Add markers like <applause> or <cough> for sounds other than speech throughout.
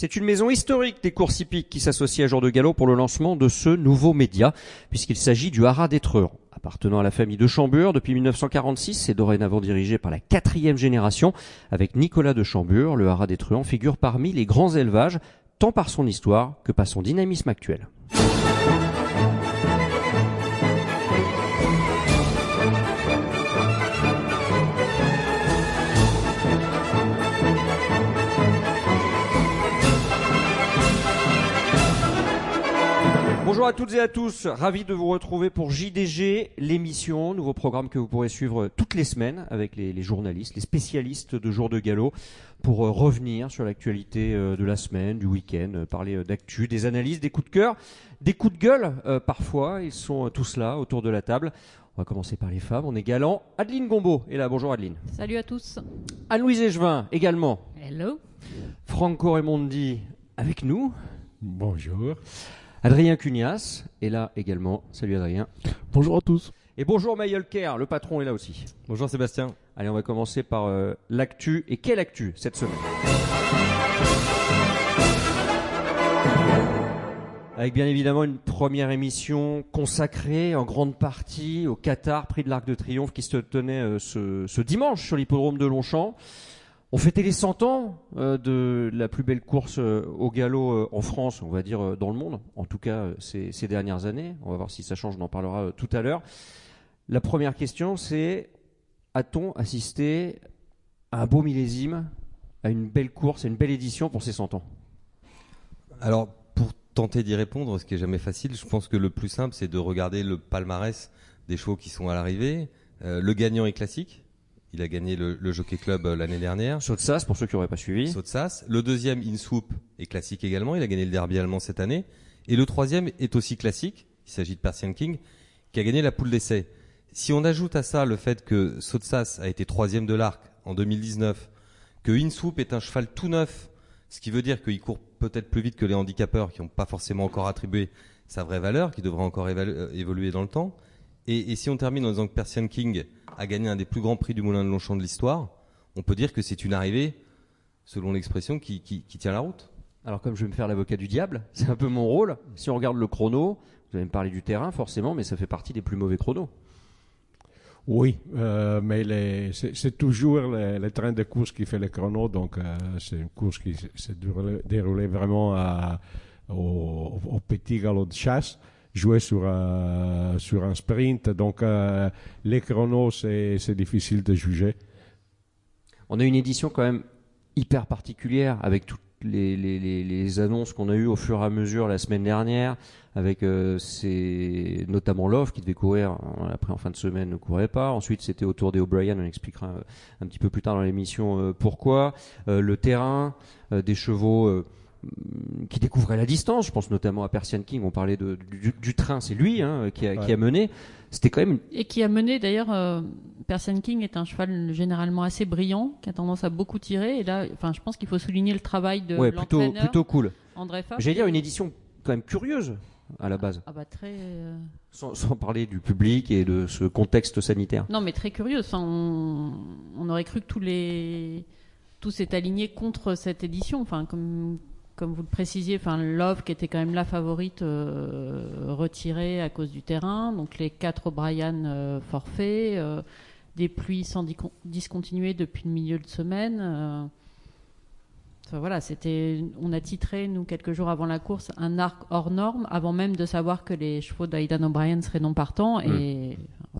C'est une maison historique des courses hippiques qui s'associe à Jour de Galop pour le lancement de ce nouveau média, puisqu'il s'agit du Haras d'Etreur. Appartenant à la famille de Chambure depuis 1946, c'est dorénavant dirigé par la quatrième génération avec Nicolas de Chambure. Le Haras des figure parmi les grands élevages, tant par son histoire que par son dynamisme actuel. Bonjour à toutes et à tous, ravi de vous retrouver pour JDG, l'émission, nouveau programme que vous pourrez suivre toutes les semaines avec les, journalistes, les spécialistes de Jour de Galop pour euh, revenir sur l'actualité euh, de la semaine, du week-end, euh, parler d'actu, des analyses, des coups de cœur, des coups de gueule parfois, ils sont tous là autour de la table. On va commencer par les femmes, on est galant. Adeline Gombeau est là, bonjour Adeline. Salut à tous. Anne-Louise Echevin également. Hello. Franco Raimondi avec nous. Bonjour. Adrien Cunias est là également. Salut Adrien. Bonjour à tous. Et bonjour Mayol Kerr, le patron est là aussi. Bonjour Sébastien. Allez, on va commencer par euh, l'actu. Et quelle actu cette semaine? Avec bien évidemment une première émission consacrée en grande partie au Qatar, prix de l'Arc de Triomphe qui se tenait euh, ce, ce, dimanche sur l'hippodrome de Longchamp. On fêtait les 100 ans euh, de la plus belle course euh, au galop euh, en France, on va dire dans le monde, en tout cas ces, dernières années. On va voir si ça change, on en parlera tout à l'heure. La première question, c'est a-t-on assisté à un beau millésime, à une belle course, à une belle édition pour ces 100 ans? Alors, pour tenter d'y répondre, ce qui est jamais facile, je pense que le plus simple, c'est de regarder le palmarès des chevaux qui sont à l'arrivée. le gagnant est classique, il a gagné le, Jockey Club euh, l'année dernière. Saut de Sas, pour ceux qui n'auraient pas suivi. Saut de Sas. Le deuxième, Inswoop, est classique également. Il a gagné le derby allemand cette année. Et le troisième est aussi classique. Il s'agit de Persian King, qui a gagné la poule d'essai. Si on ajoute à ça le fait que Saut de Sas a été troisième de l'arc en 2019, que Inswoop est un cheval tout neuf, ce qui veut dire qu'il court peut-être plus vite que les handicapeurs qui n'ont pas forcément encore attribué sa vraie valeur, qui devrait encore euh, évoluer dans le temps. Et, et si on termine en disant que Persian King a gagné un des plus grands prix du Moulin de Longchamp de l'histoire, on peut dire que c'est une arrivée, selon l'expression, qui, tient la route. Alors comme je vais me faire l'avocat du diable, <laughs> c'est un peu mon rôle. Si on regarde le chrono, vous allez me parler du terrain forcément, mais ça fait partie des plus mauvais chronos. Oui, euh, mais c'est toujours le, train de course qui fait le chrono, donc euh, c'est une course qui s'est déroulée vraiment au, petit galop de chasse jouer sur, un, sprint. Donc, euh, les chronos, c'est difficile de juger. On a une édition quand même hyper particulière avec toutes les, annonces qu'on a eues au fur et à mesure la semaine dernière, avec euh, notamment Love qui devait courir, après en fin de semaine ne courait pas. Ensuite c'était autour des O'Brien, on expliquera euh, un, petit peu plus tard dans l'émission pourquoi. le terrain, des chevaux qui découvrait la distance. Je pense notamment à Persian King. On parlait de, du, train, c'est lui hein, qui, a, qui, a, mené. C'était quand même et qui a mené d'ailleurs. Euh, Persian King est un cheval généralement assez brillant, qui a tendance à beaucoup tirer. Et là, enfin, je pense qu'il faut souligner le travail de ouais, plutôt plutôt cool. André J'allais dire une édition quand même curieuse à la base. Ah bah très. Euh, sans, sans, parler du public et de ce contexte sanitaire. Non, mais très curieuse. on, on aurait cru que tous les tout s'est aligné contre cette édition. Enfin, comme comme vous le précisiez, enfin Love qui était quand même la favorite euh, retirée à cause du terrain, donc les quatre O'Brien euh, forfaits, euh, des pluies sans discontinuer depuis le milieu de semaine. voilà, c'était, on a titré nous quelques jours avant la course un arc hors norme, avant même de savoir que les chevaux d'Aidan O'Brien seraient non partants et. Mm.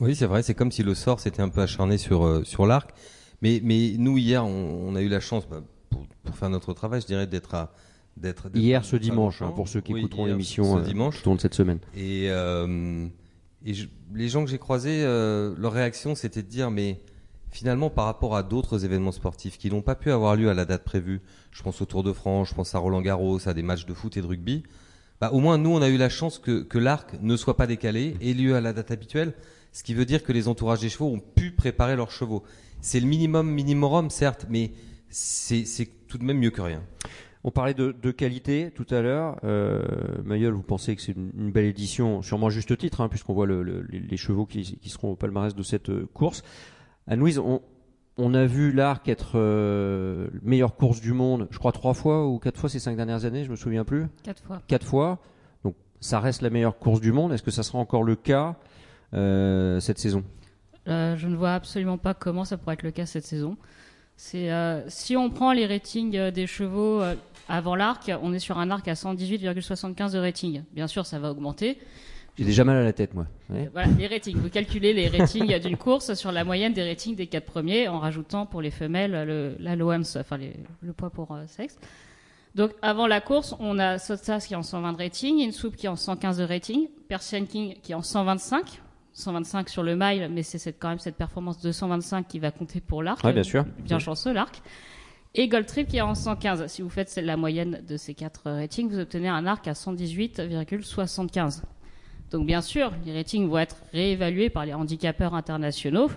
Oui, c'est vrai, c'est comme si le sort s'était un peu acharné sur sur l'arc. Mais, mais nous, hier, on, a eu la chance, bah, pour faire notre travail, je dirais d'être à d'être hier ce dimanche hein, pour ceux qui écouteront l'émission euh, dimanche long de cette semaine. Et, euh, et les gens que j'ai croisés, euh, leur réaction c'était de dire mais finalement par rapport à d'autres événements sportifs qui n'ont pas pu avoir lieu à la date prévue, je pense au Tour de France, je pense à Roland Garros, à des matchs de foot et de rugby, bah, au moins nous on a eu la chance que, que l'arc ne soit pas décalé et lieu à la date habituelle, ce qui veut dire que les entourages des chevaux ont pu préparer leurs chevaux. C'est le minimum minimum certes, mais c'est tout de même mieux que rien. On parlait de, qualité tout à l'heure. Euh, Mayol, vous pensez que c'est une, belle édition, sûrement à juste titre, hein, puisqu'on voit les, chevaux qui, seront au palmarès de cette euh, course. Anne-Louise, on a vu l'arc être euh, meilleure course du monde, je crois trois fois ou quatre fois ces cinq dernières années, je me souviens plus. Quatre fois. Quatre fois. Donc ça reste la meilleure course du monde. Est-ce que ça sera encore le cas euh, cette saison? Euh, je ne vois absolument pas comment ça pourrait être le cas cette saison. C'est euh, si on prend les ratings euh, des chevaux euh, avant l'arc, on est sur un arc à 118,75 de rating. Bien sûr, ça va augmenter. J'ai déjà mal à la tête, moi. Ouais. Voilà, les ratings. Vous calculez les ratings d'une course sur la moyenne des ratings des quatre premiers en rajoutant pour les femelles le, enfin les- le poids pour euh, sexe. Donc avant la course, on a Sotsas qui est en 120 de rating, Insoup qui est en 115 de rating, Persian King qui est en 125. 125 sur le mile, mais c'est quand même cette performance de 125 qui va compter pour l'arc. Ouais, bien sûr. Bien chanceux l'arc. Et Gold Trip qui est en 115. Si vous faites la moyenne de ces quatre ratings, vous obtenez un arc à 118,75. Donc bien sûr, les ratings vont être réévalués par les handicapeurs internationaux,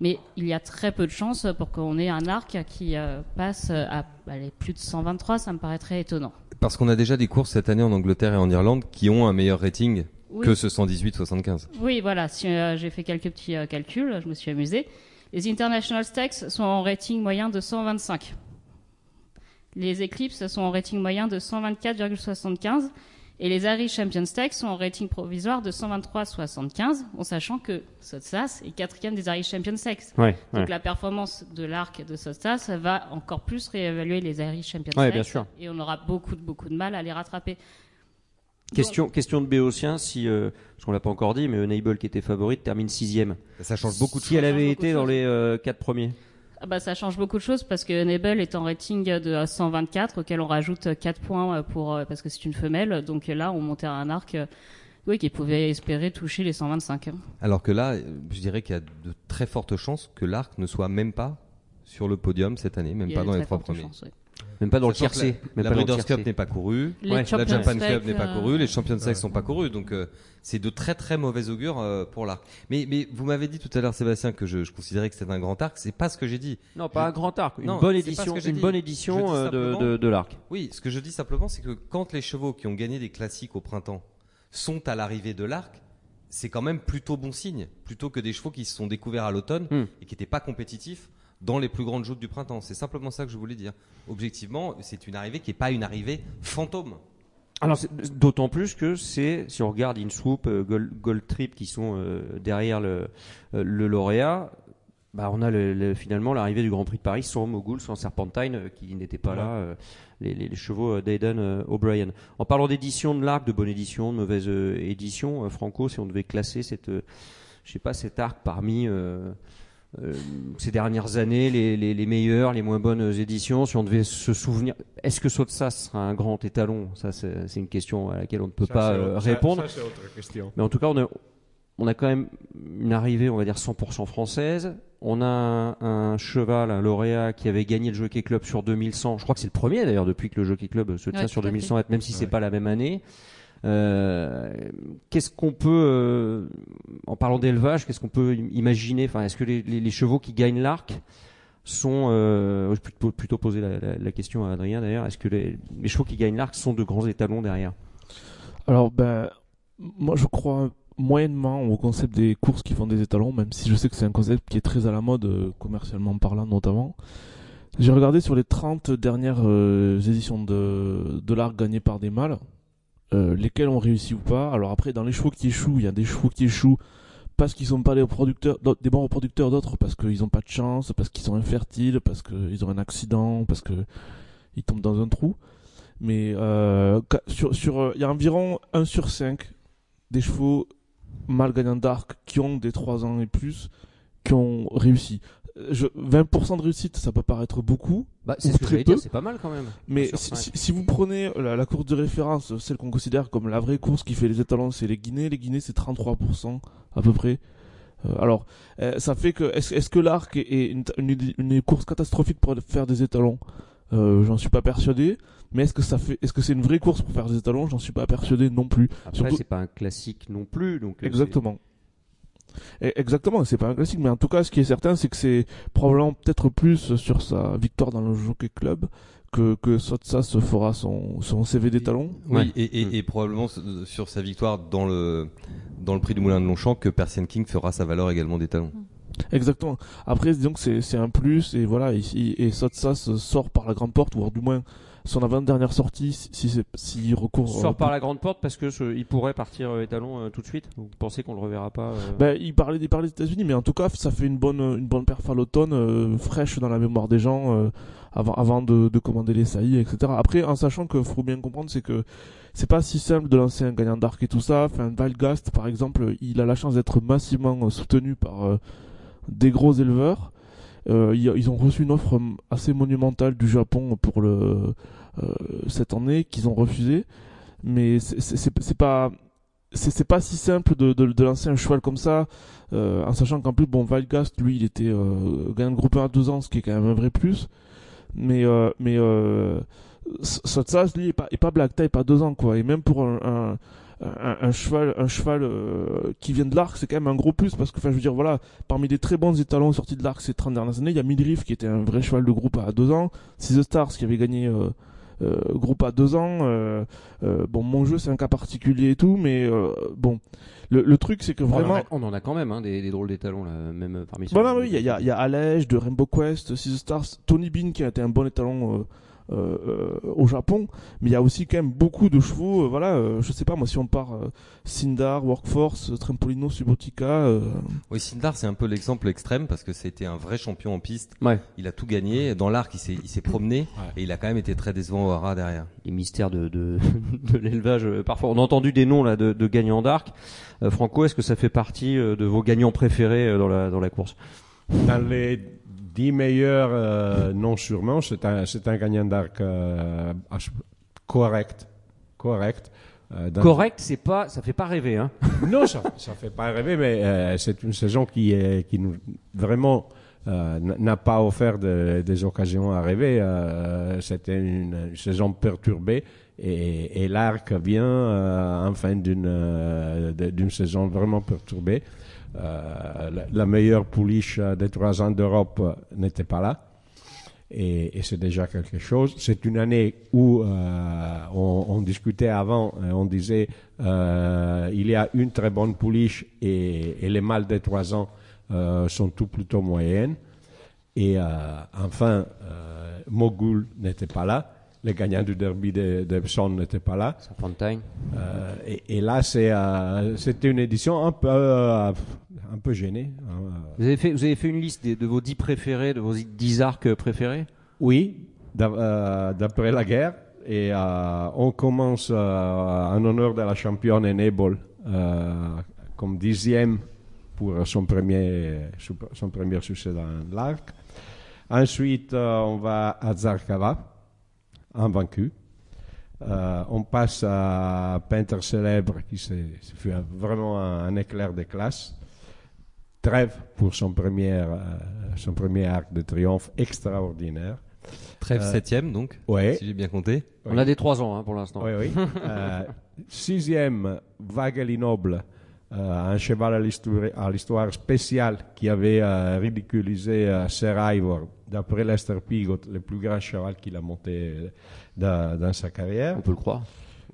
mais il y a très peu de chances pour qu'on ait un arc qui euh, passe à allez, plus de 123, ça me paraîtrait étonnant. Parce qu'on a déjà des courses cette année en Angleterre et en Irlande qui ont un meilleur rating Oui. que ce 118-75. Oui, voilà, si, euh, j'ai fait quelques petits euh, calculs, je me suis amusé. Les International Stakes sont en rating moyen de 125. Les Eclipse sont en rating moyen de 124,75. Et les Irish Champion Stakes sont en rating provisoire de 123,75, en sachant que Sotsas est quatrième des Irish Champion Stakes. Ouais, ouais. Donc la performance de l'arc de Sotsas va encore plus réévaluer les Irish Champion Ouais, Stakes. bien sûr. Et on aura beaucoup, beaucoup de mal à les rattraper. Question, question de Béotien, si, euh, parce qu'on l'a pas encore dit, mais Enable qui était favorite termine sixième. Ça change beaucoup de Si elle Ça avait change beaucoup été dans choses. les euh, quatre premiers. Ah bah, ça change beaucoup de choses parce que Enable est en rating de 124 auquel on rajoute 4 points pour, euh, parce que c'est une femelle. Donc là, on montait à un arc euh, oui, qui pouvait espérer toucher les 125. Alors que là, euh, je dirais qu'il y a de très fortes chances que l'arc ne soit même pas sur le podium cette année, même pas dans les trois premiers. chances. Même pas dans le Sachant tiercé. La, Même la Breeders' Cup n'est pas courue. Ouais, La Champions Japan Club n'est pas euh, courue, les Champions Stakes sont pas courus, donc euh, c'est de très très mauvais augure euh, pour l'arc. Mais, mais vous m'avez dit tout à l'heure, Sébastien, que je, je considérais que c'était un grand arc. C'est pas ce que j'ai dit. Non, pas un grand arc. Une Non, bonne édition, une dit. bonne édition euh, de l'arc. Oui, ce que je dis simplement, c'est que quand les chevaux qui ont gagné des classiques au printemps sont à l'arrivée de l'arc, c'est quand même plutôt bon signe, plutôt que des chevaux qui se sont découverts à l'automne Hmm. et qui n'étaient pas compétitifs dans les plus grandes joutes du printemps. C'est simplement ça que je voulais dire. Objectivement, c'est une arrivée qui n'est pas une arrivée fantôme. Alors d'autant plus que c'est si on regarde InSwoop, euh, Gold, Gold Trip qui sont euh, derrière le, euh, le lauréat, bah on a le- le- finalement l'arrivée du Grand Prix de Paris sans Mogul, sans Serpentine qui n'était pas là, les, les- les chevaux d'Aiden O'Brien. En parlant d'édition de l'arc, de bonne édition, de mauvaise édition, Franco, si on devait classer cette, je sais pas, cet arc parmi euh, ces dernières années, les, les, les meilleures, les moins bonnes éditions, si on devait se souvenir, est-ce que Sotsas sera un grand étalon? Ça, c'est c'est une question à laquelle on ne peut Ça, pas c'est euh, autre- ça- répondre. Ça, c'est autre question. Mais en tout cas, on a, on a quand même une arrivée, on va dire 100% française. On a un, un cheval, un lauréat qui avait gagné le Jockey Club sur 2100. Je crois que c'est le premier d'ailleurs depuis que le Jockey Club se tient Ouais, sur tout à 2100, même si c'est Ouais. pas la même année. Euh, qu'est-ce qu'on peut, euh, en parlant d'élevage, qu'est-ce qu'on peut im- imaginer? Enfin, est-ce que les, chevaux qui gagnent l'arc sont, euh, je plutôt, plutôt poser la, question à Adrien d'ailleurs, est-ce que les, chevaux qui gagnent l'arc sont de grands étalons derrière? Alors, ben, moi je crois moyennement au concept des courses qui font des étalons, même si je sais que c'est un concept qui est très à la mode, commercialement parlant notamment. J'ai regardé sur les 30 dernières éditions de, de l'arc gagnées par des mâles, euh, lesquels ont réussi ou pas. Alors après, dans les chevaux qui échouent, il y a des chevaux qui échouent parce qu'ils sont pas les reproducteurs, d'autres- des bons reproducteurs, d'autres parce qu'ils ont pas de chance, parce qu'ils sont infertiles, parce qu'ils ont un accident, parce que ils tombent dans un trou. Mais euh, sur, euh, il y a environ 1 sur 5 des chevaux mâles gagnants d'arc qui ont des 3 ans et plus qui ont réussi. Euh, Je, 20% de réussite, ça peut paraître beaucoup, bah, C'est ce que très dire, peu. c'est pas mal quand même. mais si, cinq. si- si vous prenez la, la course de référence, celle qu'on considère comme la vraie course qui fait les étalons, c'est les Guinées. Les Guinées, c'est 33% à peu près. Euh, alors, euh, ça fait que est-ce que l'arc est, une, une- une course catastrophique pour faire des étalons? Euh, J'en suis pas persuadé. Mais est-ce que ça fait, est-ce que c'est une vraie course pour faire des étalons? J'en suis pas persuadé non plus. Après, Surtout- c'est pas un classique non plus. Donc, Exactement. Et- Exactement, c'est pas un classique, mais en tout cas, ce qui est certain, c'est que c'est probablement peut-être plus sur sa victoire dans le Jockey Club que, que se fera son, son CV d'étalon. Ouais. Oui, et, et, et probablement sur sa victoire dans le dans le prix du Moulin de Longchamp que Persian King fera sa valeur également des talons. Exactement. Après, disons que c'est un plus et voilà, et Sotsas sort par la grande porte ou du moins son avant-dernière sortie si si si recourt Sort par la grande porte parce que ce- il pourrait partir euh, étalon euh, tout de suite. Vous pensez qu'on le reverra pas Ben, il parlait des parlait des États-Unis, mais en tout cas, ça fait une bonne une bonne perf à l'automne, fraîche dans la mémoire des gens avant avant de, de commander les saillies, etc. Après, en sachant que faut bien comprendre, c'est que c'est pas si simple de lancer un gagnant d'arc et tout ça. Enfin, Valgast, par exemple, il a la chance d'être massivement soutenu par euh, des gros éleveurs. Euh, ils, ont reçu une offre euh, assez monumentale du Japon pour euh, cette année qu'ils ont refusé. Mais c'est- pas c'est pas si simple de, de, lancer un cheval comme ça, euh, en sachant qu'en plus, bon, Valgast, lui, il était gagnant de groupe 1 à 2 ans, ce qui est quand même un vrai plus. Mais, mais Sotsas, lui, est pas, est pas black tie, pas 2 ans, quoi. Et même pour un, un, un cheval, un cheval euh, qui vient de l'arc, c'est quand même un gros plus, parce que, enfin, je veux dire, voilà, parmi les très bons étalons sortis de l'arc ces 30 dernières années, il y a Midriff, qui était un vrai cheval de groupe à 2 ans, Six Stars, qui avait gagné... Euh, euh, groupe à deux ans. euh, euh, bon, mon jeu c'est un cas particulier et tout, mais euh, bon, le, le truc c'est que on en a- vraiment. on, en a quand même hein, des, des drôles d'étalons là, même parmi ceux- Voilà, oui, il y a, il y a, y a Alej de Rainbow Quest, Six Stars, Tony Bean qui a été un bon étalon au Japon, mais il y a aussi quand même beaucoup de chevaux. euh, voilà, euh, je sais pas moi si on part euh, Sindar, Workforce, Trampolino, Subotica. euh, Oui, Sindar, c'est un peu l'exemple extrême parce que c'était un vrai champion en piste. Ouais. Il a tout gagné. Dans l'arc, il s'est, il s'est promené et il a quand même été très décevant au hara derrière. les mystères de, de, <laughs> de l'élevage. euh, Parfois, on a entendu des noms là de, de gagnants d'arc. Euh, Franco, est-ce que ça fait partie euh, de vos gagnants préférés euh, dans la dans la course? Dans les dix meilleurs, euh, non sûrement, c'est un, c'est un gagnant d'arc euh, correct. Correct. Euh, Correct, c'est pas, ça fait pas rêver. Hein. <laughs> Non, ça ne fait pas rêver, mais euh, c'est une saison qui, est, qui nous vraiment n'a pas offert de- des occasions à rêver. C'était une, une saison perturbée et, et l'arc vient en fin d'une d'une saison vraiment perturbée. Euh, la, meilleure pouliche euh, des trois ans d'Europe euh, n'était pas là. Et, c'est déjà quelque chose. C'est une année où on, discutait avant, on disait il y a une très bonne pouliche et, et les mâles des trois ans sont tout plutôt moyennes. Et enfin, Mogul n'était pas là. Les gagnants du derby de- d'Epsom n'étaient pas là. Fontaine. Euh, et, et là, euh, c'était une édition un peu, euh, un peu gênée. hein. Vous avez fait, vous avez fait une liste de vos dix préférés, de vos dix arcs préférés? Oui, d'a- d'après la guerre. Et on commence en honneur de la championne Enable comme dixième pour son premier, son premier succès dans l'arc. Ensuite, on va à Zarkava, invaincu. Euh, on passe à Peintre célèbre, qui fut un- vraiment un, un éclair de classe. Trêve pour son premier, euh, son premier arc de triomphe extraordinaire. Trêve Euh, septième, donc, Ouais. si j'ai bien compté. On a des trois ans hein, pour l'instant. Oui, oui. <laughs> Euh, sixième, Vaguely Noble, euh, un cheval à l'histoire, à l'histoire spéciale qui avait euh, ridiculisé euh, Sir Ivor, d'après Lester Pigot, le plus grand cheval qu'il a monté euh, dans, dans sa carrière. On peut le croire.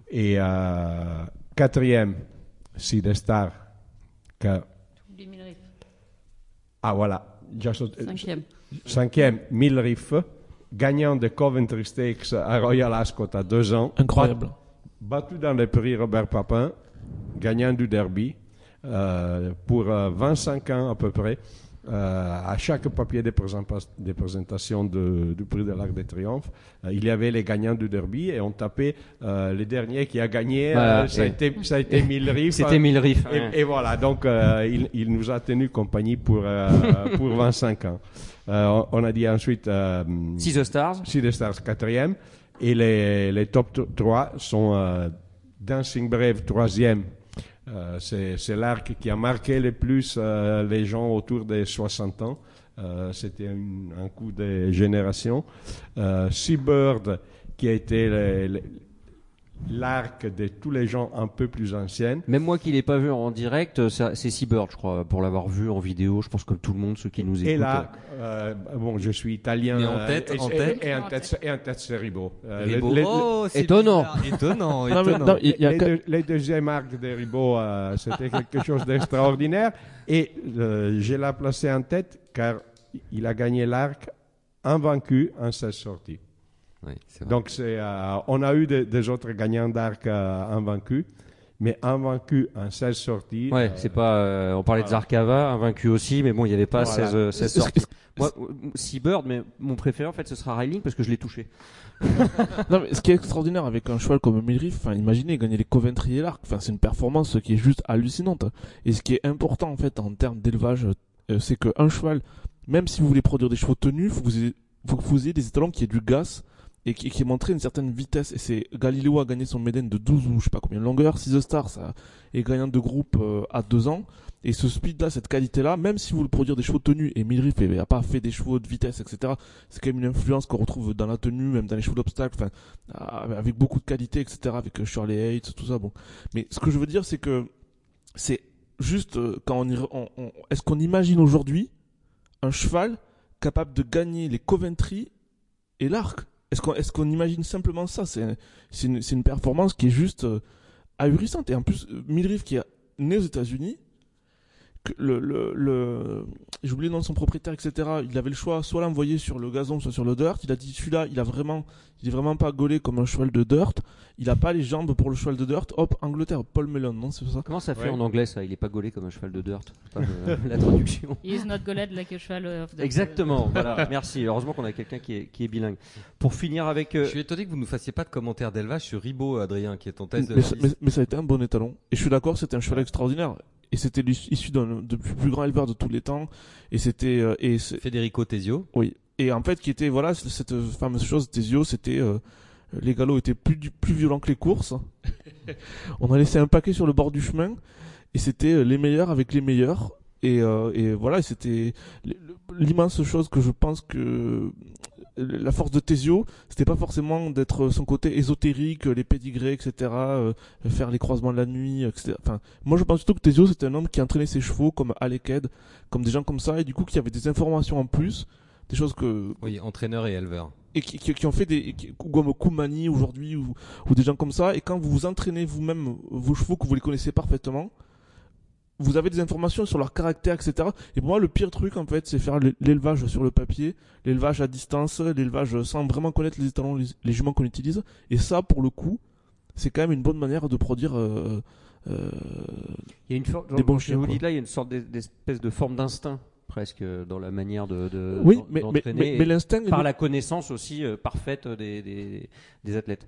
Et euh, quatrième, Sidestar, que, ah voilà, Cinquième. cinquième, Mille Riff, gagnant de Coventry Stakes à Royal Ascot à deux ans. incroyable. battu dans les prix Robert Papin, gagnant du derby, euh, pour euh, 25 ans à peu près. Euh, à chaque papier de, présenta- de présentation de- du prix de l'Arc de Triomphe, euh, il y avait les gagnants du derby et on tapait euh, le dernier qui a gagné. Voilà, euh, ça, a été, ça a été <laughs> Mille Riff. C'était mille riffs. Et, et voilà, donc euh, il, il nous a tenu compagnie pour, euh, <laughs> pour 25 ans. Euh, on- on a dit ensuite euh, Six The Stars. Sea Stars quatrième. Et les, les top 3 sont euh, Dancing Brave troisième. Euh, c'est l'arc qui a marqué le plus euh, les gens autour des 60 ans. Euh, C'était un coup de génération. Seabird, qui a été le- l'arc de tous les gens un peu plus anciens. Même moi qui l'ai pas vu en direct, euh, c'est Seabird, je crois, pour l'avoir vu en vidéo. Je pense comme tout le monde, ceux qui nous écoutent. Et là, euh, bon, je suis italien. Et en euh, tête, et, en et- tête. et en tête, et en tête, c'est Ribot. Euh, Ribot. les- les- Oh, c'est Étonnant. Étonnant, Non, mais- étonnant. non, il y a les, que- deux- les deuxièmes arcs de Ribot, euh, c'était quelque chose d'extraordinaire. Et euh, je l'ai placé en tête car il a gagné l'arc invaincu en 16 sorties. Oui, c'est vrai. Donc, c'est, euh, on a eu des, des autres gagnants d'arc euh, invaincus, mais invaincu en 16 sorties. Ouais, euh, c'est pas. euh, on parlait de. Zarkava, invaincu aussi, mais bon, il n'y avait pas Voilà. 16, euh, 16 Est-ce- sorties. Moi, Seabird, mais mon préféré en fait, ce sera Railing parce que je l'ai touché. <laughs> Non, mais ce qui est extraordinaire avec un cheval comme Midriff, enfin, imaginez gagner les Coventry et l'Arc, enfin, c'est une performance qui est juste hallucinante. Et ce qui est important, en fait, en termes d'élevage, euh, c'est qu'un cheval, même si vous voulez produire des chevaux tenus, faut que vous ayez, faut que vous ayez des étalons qui aient du gaz et qui, qui montré une certaine vitesse. Et c'est Galileo a gagné son Méden de 12 ou je sais pas combien de longueur, 6 Star, ça est gagnant de groupe euh, à 2 ans. Et ce speed-là, cette qualité-là, même si vous voulez produire des chevaux tenus, et Midriff n'a pas fait des chevaux de vitesse, etc., c'est quand même une influence qu'on retrouve dans la tenue, même dans les chevaux d'obstacle, euh, avec beaucoup de qualité, etc., avec euh, Shirley Hates, tout ça, bon. Mais ce que je veux dire, c'est que c'est juste euh, quand on, on- on- est-ce qu'on imagine aujourd'hui un cheval capable de gagner les Coventry et l'arc? Est-ce qu'on imagine simplement ça? C'est une, performance qui est juste euh, ahurissante. Et en plus, euh, Midriff qui est né aux États-Unis, le, le, le j'ai oublié le nom de son propriétaire, etc. Il avait le choix soit l'envoyer sur le gazon, soit sur le dirt. Il a dit celui-là, il a vraiment, il est vraiment pas gaulé comme un cheval de dirt. Il a pas les jambes pour le cheval de dirt. Hop, Angleterre, Paul Mellon, non, c'est ça? Comment ça fait Ouais. en anglais ça? Il est pas gaulé comme un cheval de dirt. Pas le- <laughs> la traduction. He is not like a cheval of the Exactement. Voilà. Merci. Heureusement qu'on a quelqu'un qui est, qui est bilingue. Pour finir avec. euh, Je suis étonné que vous ne nous fassiez pas de commentaires d'élevage sur Ribot, Adrien, qui est ton thèse de mais, la ça- liste. mais- mais ça a été un bon étalon. Et je suis d'accord, c'était un cheval extraordinaire. Et c'était issu d'un de plus, plus grand éleveur de tous les temps. Et c'était euh, et Federico Tesio. oui. Et en fait, qui était voilà cette fameuse chose Tesio, c'était euh, les galops étaient plus violents que les courses. <laughs> On a laissé un paquet sur le bord du chemin et c'était euh, les meilleurs avec les meilleurs. Et, euh, et voilà, c'était l'immense chose que je pense que la force de Tesio, c'était pas forcément d'être son côté ésotérique, les pédigrés, etc., euh, faire les croisements de la nuit, etc. Enfin, moi je pense surtout que Tesio c'était un homme qui entraînait ses chevaux comme Aleked, comme des gens comme ça, et du coup qui avait des informations en plus, des choses que Oui, entraîneur et éleveur. et qui, qui, qui ont fait des qui- comme Koumani aujourd'hui ou, ou des gens comme ça et quand vous vous entraînez vous-même vos chevaux que vous les connaissez parfaitement vous avez des informations sur leur caractère etc et pour moi le pire truc en fait c'est faire l'é- l'élevage sur le papier l'élevage à distance l'élevage sans vraiment connaître les étalons les, juments qu'on utilise et ça pour le coup c'est quand même une bonne manière de produire euh, euh, Il y a une forme. Des bons chiens, là, il y a une sorte d'es- d'espèce de forme d'instinct presque dans la manière de. de oui mais, mais, d'entraîner mais, et mais l'instinct par la connaissance aussi euh, parfaite des, des, des athlètes.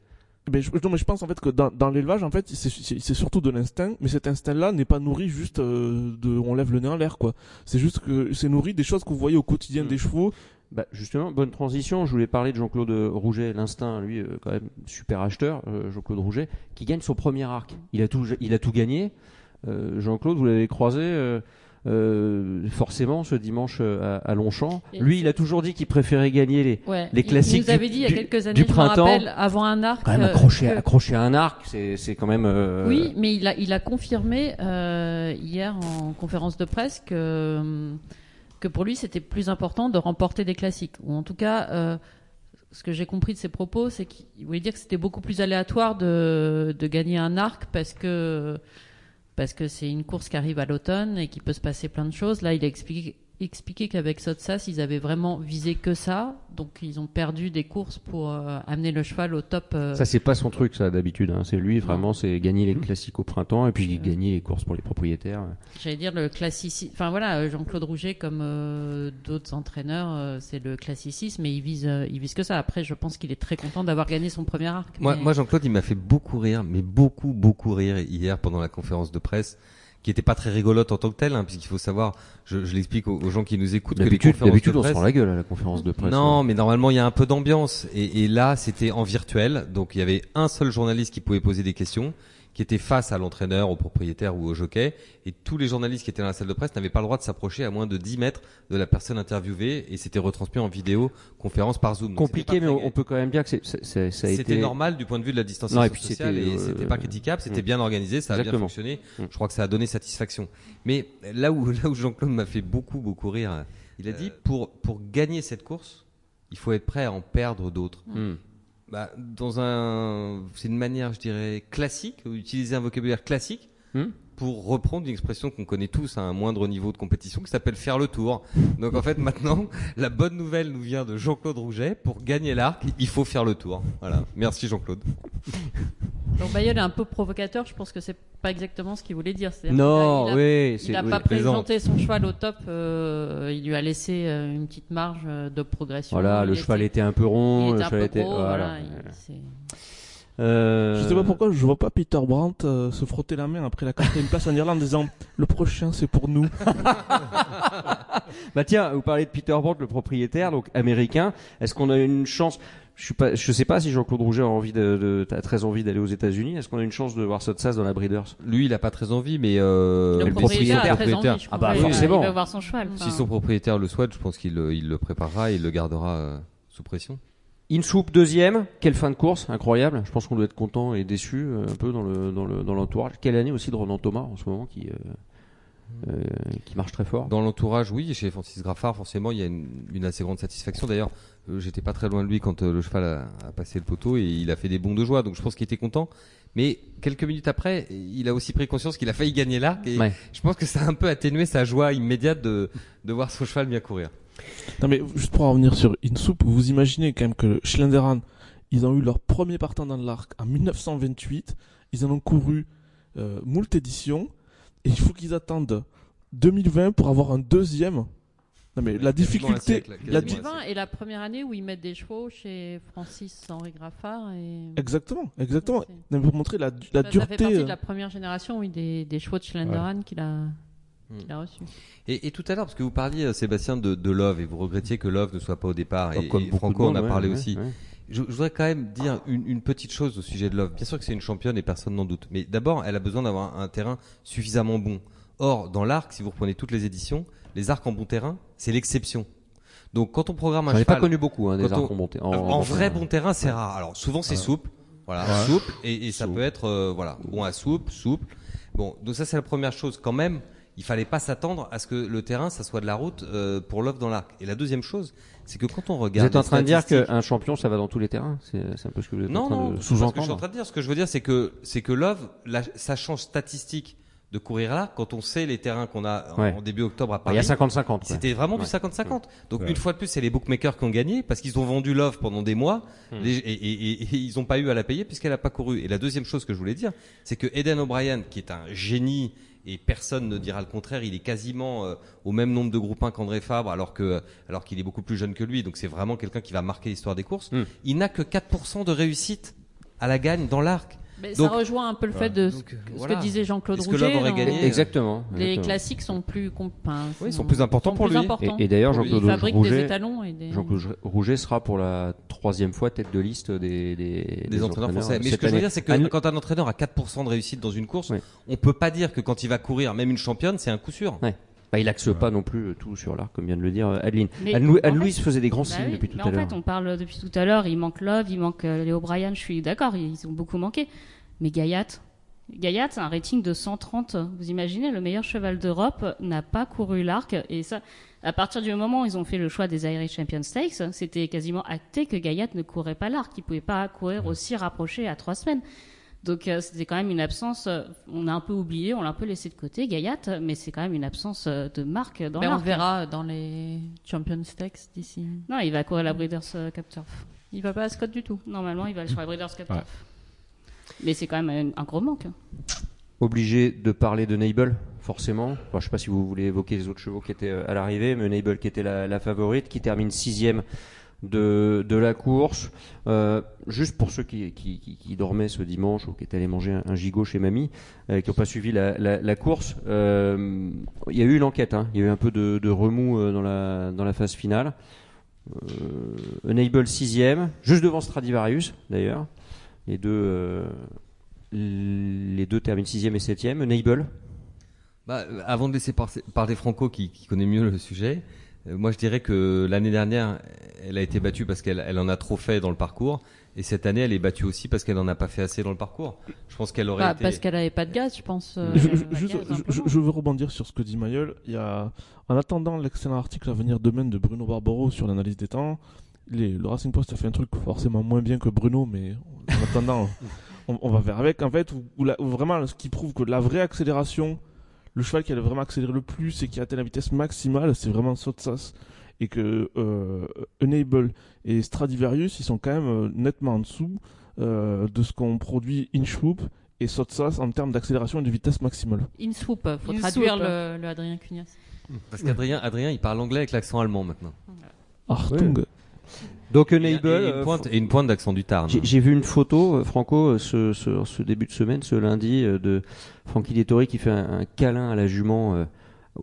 Mais je, non, mais je pense en fait que dans, dans l'élevage, en fait, c'est- surtout de l'instinct, mais cet instinct-là n'est pas nourri juste euh, de on lève le nez en l'air, quoi. C'est juste que c'est nourri des choses que vous voyez au quotidien Mm. des chevaux. Bah, justement, bonne transition. Je voulais parler de Jean-Claude Rouget, l'instinct, lui, euh, quand même super acheteur, euh, Jean-Claude Rouget, qui gagne son premier arc. Il a tout, il a tout gagné. Euh, Jean-Claude, vous l'avez croisé euh, forcément ce dimanche euh, à, à Longchamp. Et Lui, il a toujours dit qu'il préférait gagner les. Ouais. Les classiques Il nous avait du- dit il y a quelques années, du je printemps. rappelle, avant un arc. Quand même euh, accroché, que- accroché à un arc, c'est, quand même. euh, Oui, mais il a, il a confirmé euh, hier en conférence de presse que, euh, que pour lui c'était plus important de remporter des classiques. Ou en tout cas, euh, ce que j'ai compris de ses propos, c'est qu'il voulait dire que c'était beaucoup plus aléatoire de, de gagner un arc parce que parce que c'est une course qui arrive à l'automne et qui peut se passer plein de choses. Là, il a expliqué, expliqué qu'avec Sotsas, ils avaient vraiment visé que ça, donc ils ont perdu des courses pour euh, amener le cheval au top. euh, Ça, c'est pas son truc, ça, d'habitude. hein. C'est lui, vraiment, c'est gagner les classiques au printemps et puis gagner les courses pour les propriétaires. J'allais dire le classicisme. Enfin voilà, euh, Jean-Claude Rouget, comme euh, d'autres entraîneurs, euh, c'est le classicisme, mais il vise, euh, il vise que ça. Après, je pense qu'il est très content d'avoir gagné son premier arc. Moi, mais- moi Jean-Claude, il m'a fait beaucoup rire, mais beaucoup, beaucoup rire hier pendant la conférence de presse, qui était pas très rigolote en tant que telle, hein, puisqu'il faut savoir, je, je l'explique aux, aux gens qui nous écoutent, D'habitude, on se prend la gueule à la conférence de presse. Non, mais normalement il y a un peu d'ambiance. Et, et là, c'était en virtuel, donc il y avait un seul journaliste qui pouvait poser des questions, qui était face à l'entraîneur, au propriétaire ou au jockey, et tous les journalistes qui étaient dans la salle de presse n'avaient pas le droit de s'approcher à moins de 10 mètres de la personne interviewée, et c'était retransmis en vidéo, conférence par Zoom. Compliqué, c'était mais on peut quand même dire que c'est- c'est- c'est- ça a C'était été normal du point de vue de la Non, distanciation et puis sociale c'était, et euh, c'était pas critiquable, c'était mm. bien organisé, ça a Exactement. bien fonctionné. Mm. Je crois que ça a donné satisfaction. Mais là où là où Jean-Claude m'a fait beaucoup beaucoup rire, il a dit pour pour gagner cette course, il faut être prêt à en perdre d'autres. Hmm. Bah, dans un, c'est une manière, je dirais, classique, utiliser un vocabulaire classique Hmm. Pour reprendre une expression qu'on connaît tous à un moindre niveau de compétition qui s'appelle faire le tour. Donc en fait, maintenant, la bonne nouvelle nous vient de Jean-Claude Rouget. Pour gagner l'arc, il faut faire le tour. Voilà. Merci Jean-Claude. Donc Bayol est un peu provocateur, je pense que c'est pas exactement ce qu'il voulait dire. C'est-à-dire Non, qu'il a- il a- oui, Il n'a oui. pas présenté son cheval au top, euh, il lui a laissé euh, une petite marge euh, de progression. Voilà, Il le était- cheval était un peu il rond, était le un cheval peu était gros, voilà. voilà, il- c'est- Euh, Je sais pas pourquoi je vois pas Peter Brandt euh, se frotter la main après la quatrième place en Irlande en disant le prochain c'est pour nous. <laughs> Bah tiens, vous parlez de Peter Brandt, le propriétaire, donc américain. Est-ce qu'on a une chance Je suis pas, je sais pas si Jean-Claude Rouget a envie de, de a très envie d'aller aux États-Unis. Est-ce qu'on a une chance de voir Sotsas dans la Breeders? Lui, il a pas très envie, mais euh, le le propriétaire a très propriétaire. envie, je Ah bah, forcément. Il va voir son cheval. Si son propriétaire le souhaite, je pense qu'il le, il le préparera et il le gardera euh, sous pression. Insoup deuxième, quelle fin de course, incroyable. Je pense qu'on doit être content et déçu euh, un peu dans le dans le dans l'entourage. Quelle année aussi de Ronan Thomas en ce moment qui euh, euh, qui marche très fort. Dans l'entourage, oui, chez Francis Graffard, forcément, il y a une, une assez grande satisfaction. D'ailleurs, euh, j'étais pas très loin de lui quand euh, le cheval a, a passé le poteau et il a fait des bonds de joie, donc je pense qu'il était content. Mais quelques minutes après, il a aussi pris conscience qu'il a failli gagner l'arc et Ouais. je pense que ça a un peu atténué sa joie immédiate de, de voir son cheval bien courir. Non mais juste pour en revenir sur Insoup, vous imaginez quand même que Schlenderan, ils ont eu leur premier partant dans l'arc en 1928, ils en ont couru euh, moult éditions, et il faut qu'ils attendent 2020 pour avoir un deuxième. Non mais la difficulté, siècle, la quasiment di- 2020 est la première année où ils mettent des chevaux chez Francis Henri Graffard. Et... exactement, exactement. C'est- Non, mais pour montrer la, la Ça, ça fait dureté. partie de euh, la première génération, oui, des, des chevaux de Schlenderan qu'il a, qu'il a reçus. Et, et tout à l'heure, parce que vous parliez, euh, Sébastien, de, de Love et vous regrettiez que Love ne soit pas au départ et, Comme et Franco en a ouais, parlé ouais, aussi. ouais. Je, je voudrais quand même dire une, une petite chose au sujet de Love. Bien sûr que c'est une championne et personne n'en doute. Mais d'abord, elle a besoin d'avoir un terrain suffisamment bon. Or, dans l'arc, si vous reprenez toutes les éditions, les arcs en bon terrain, c'est l'exception. Donc, quand on programme un ai pas cheval, connu beaucoup hein, des on- arcs en montée. en, en vrai bon terrain, c'est rare. Alors, souvent, c'est souple. Voilà, souple. Et, et ça peut être, euh, voilà, bon à souple, souple. Bon, donc ça, c'est la première chose. Quand même, il fallait pas s'attendre à ce que le terrain, ça soit de la route euh, pour l'offre dans l'arc. Et la deuxième chose, c'est que quand on Vous regarde. êtes en train de dire qu'un champion, ça va dans tous les terrains C'est c'est un peu ce que vous êtes non, en train non, de c'est pas ce que je suis en sous-entendre. train de dire. Ce que je veux dire, c'est que c'est que Love, la- sa chance statistique de courir là, quand on sait les terrains qu'on a en, Ouais. en début octobre à Bah, Il y Paris, a 50-50. quoi. c'était vraiment Ouais. du 50-50. Donc Ouais. une fois de plus, c'est les bookmakers qui ont gagné parce qu'ils ont vendu Love pendant des mois Hmm. les- et, et- et- et ils n'ont pas eu à la payer puisqu'elle n'a pas couru. Et la deuxième chose que je voulais dire, c'est que Eden O'Brien, qui est un génie et personne ne dira le contraire, il est quasiment euh, au même nombre de groupes 1 qu'André Fabre alors que alors qu'il est beaucoup plus jeune que lui. Donc c'est vraiment quelqu'un qui va marquer l'histoire des courses. Hmm. Il n'a que 4% de réussite à la gagne dans l'arc. Mais Donc- ça rejoint un peu le fait de ce, Donc, ce voilà. que disait Jean-Claude que Rouget. Love aurait dans- gagné Exactement. Les exactement. classiques sont plus, enfin, Oui, sont plus importants sont pour plus lui. importants. Et, et d'ailleurs, Il Jean-Claude fabrique des Rouget, étalons et des. Jean-Claude Rouget sera pour la troisième fois tête de liste des, des, des entraîneurs français. Mais ce que je veux dire, c'est que Anne- quand un entraîneur a 4% de réussite dans une course, Oui. on peut pas dire que quand il va courir, même une championne, c'est un coup sûr. Bah, il axe pas non plus euh, tout sur l'arc, comme vient de le dire euh, Adeline. En fait- Anne-Louise faisait des grands Bah signes oui, depuis tout à en l'heure. fait, on parle depuis tout à l'heure, il manque Love, il manque euh, Léo Bryan, je suis d'accord, ils ont beaucoup manqué. Mais Gayat, Gayat, a un rating de 130. Vous imaginez, le meilleur cheval d'Europe n'a pas couru l'arc. Et ça, à partir du moment où ils ont fait le choix des Irish Champion Stakes, c'était quasiment acté que Gayat ne courait pas l'arc. Il pouvait pas courir aussi rapproché à trois semaines. Donc euh, c'était quand même une absence, euh, on a un peu oublié, on l'a un peu laissé de côté, Gayat, mais c'est quand même une absence euh, de marque dans Mais on verra dans les Champions Stakes d'ici. Non, il va courir la Breeders' euh, Cup Turf. Il va pas à Scott du tout. Normalement, il va aller sur la Breeders' Cup Ouais. Turf. Mais c'est quand même un, un gros manque. Obligé de parler de Nable, forcément. Enfin, je sais pas si vous voulez évoquer les autres chevaux qui étaient à l'arrivée, mais Nable qui était la, la favorite, qui termine sixième de, la course. Euh, juste pour ceux qui, dormaient ce dimanche ou qui étaient allés manger un, gigot chez mamie, euh, qui n'ont pas suivi la, course, euh, il y a eu une enquête. Hein. Il y a eu un peu de, remous dans la, dans la phase finale. Enable sixième, juste devant Stradivarius d'ailleurs. Les deux, les deux terminent 6 et 7 Enable bah, avant de laisser par- parler Franco qui, connaît mieux le sujet, moi je dirais que l'année dernière, elle a été battue parce qu'elle elle en a trop fait dans le parcours. Et cette année, elle est battue aussi parce qu'elle en a pas fait assez dans le parcours. Je pense qu'elle aurait Bah, été. Parce qu'elle avait pas de gaz, je pense. euh, Je, gaz, veux rebondir sur ce que dit Mayol. Il y a, en attendant l'excellent article à venir demain de Bruno Barbaro sur l'analyse des temps, les- le Racing Post a fait un truc forcément moins bien que Bruno, mais en attendant, <laughs> on, on va faire avec. En fait, où, où la- où vraiment, ce qui prouve que la vraie accélération, le cheval qui a vraiment accéléré le plus et qui a atteint la vitesse maximale, c'est vraiment Sotsas. Et que euh, Enable et Stradivarius, ils sont quand même euh, nettement en dessous euh, de ce qu'on produit Inchwoop et Sotsas en termes d'accélération et de vitesse maximale. In swoop, faut In traduire le, le Adrien Cugnas. Parce qu'Adrien, Adrien, il parle anglais avec l'accent allemand maintenant. Artung. Donc Enable. et euh, une pointe, et une pointe d'accent du Tarn. J'ai vu une photo, euh, Franco, euh, ce, ce, ce début de semaine, ce lundi, euh, de Francky Dettori qui fait un, un câlin à la jument euh,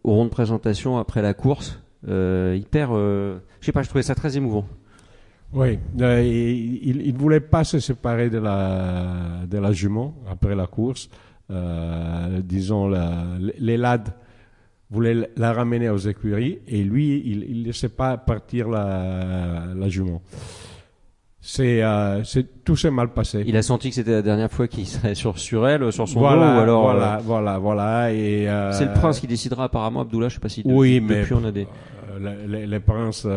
au rond de présentation après la course. Euh, hyper, euh, je sais pas, je trouvais ça très émouvant. Oui, euh, il ne voulait pas se séparer de la, de la jument après la course. Euh, disons, la, les lads voulaient la ramener aux écuries et lui, il ne laissait pas partir la, la jument. C'est, euh, c'est- tout s'est mal passé. Il a senti que c'était la dernière fois qu'il serait sur, sur elle, sur son voilà, dos, ou alors. voilà, euh, voilà, voilà. Et, euh, C'est le prince qui décidera apparemment, Abdullah, je sais pas si Oui, depuis, mais depuis on a des. Le, le- le prince,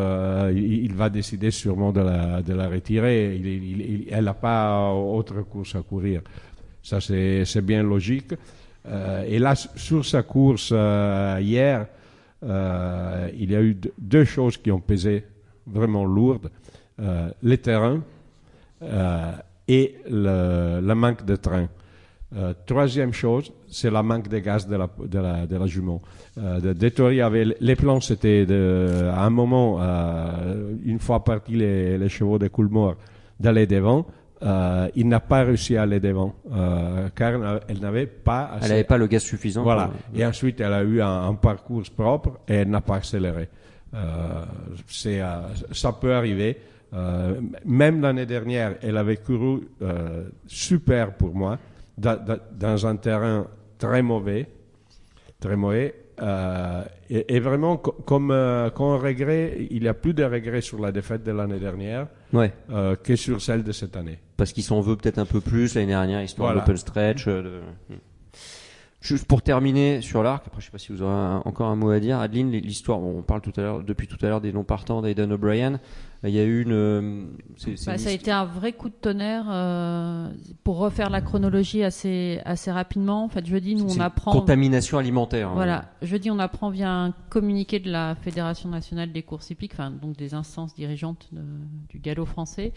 il, il va décider sûrement de la, de la retirer. Il, il- il- elle n'a pas autre course à courir. Ça, c'est c'est bien logique. Euh, et là, sur sa course euh, hier, euh, il y a eu deux- choses qui ont pesé vraiment lourdes. Les terrains et le, manque de train. Troisième chose, c'est la manque de gaz de la, de la, avait les plans, c'était à un moment, une fois partis les, les chevaux de Coulmore, d'aller devant. Euh, il n'a pas réussi à aller devant, euh, car elle n'avait pas assez. Elle n'avait pas le gaz suffisant. Voilà. pour- Et ensuite, elle a eu un, un parcours propre et elle n'a pas accéléré. Euh, c'est, ça peut arriver. Même l'année dernière, elle avait couru super pour moi, da- da- dans un terrain très mauvais, très mauvais. Euh, et, et vraiment, co- comme, euh, comme regret, il y a plus de regrets sur la défaite de l'année dernière Ouais. euh, que sur celle de cette année. parce qu'il s'en veut peut-être un peu plus l'année dernière, histoire Voilà. d'open stretch. euh, de- Hmm. Juste pour terminer sur l'arc, après je sais pas si vous aurez un- encore un mot à dire, Adeline, l'histoire, bon, on parle tout à l'heure, depuis tout à l'heure des non partants d'Aidan O'Brien. Il y a eu une, c'est Bah, une ça a été un vrai coup de tonnerre euh, pour refaire la chronologie assez, assez rapidement. En fait, jeudi, nous, on apprend. contamination alimentaire. hein. Voilà, jeudi, on apprend via un communiqué de la Fédération nationale des courses hippiques, enfin, donc des instances dirigeantes de- du galop français,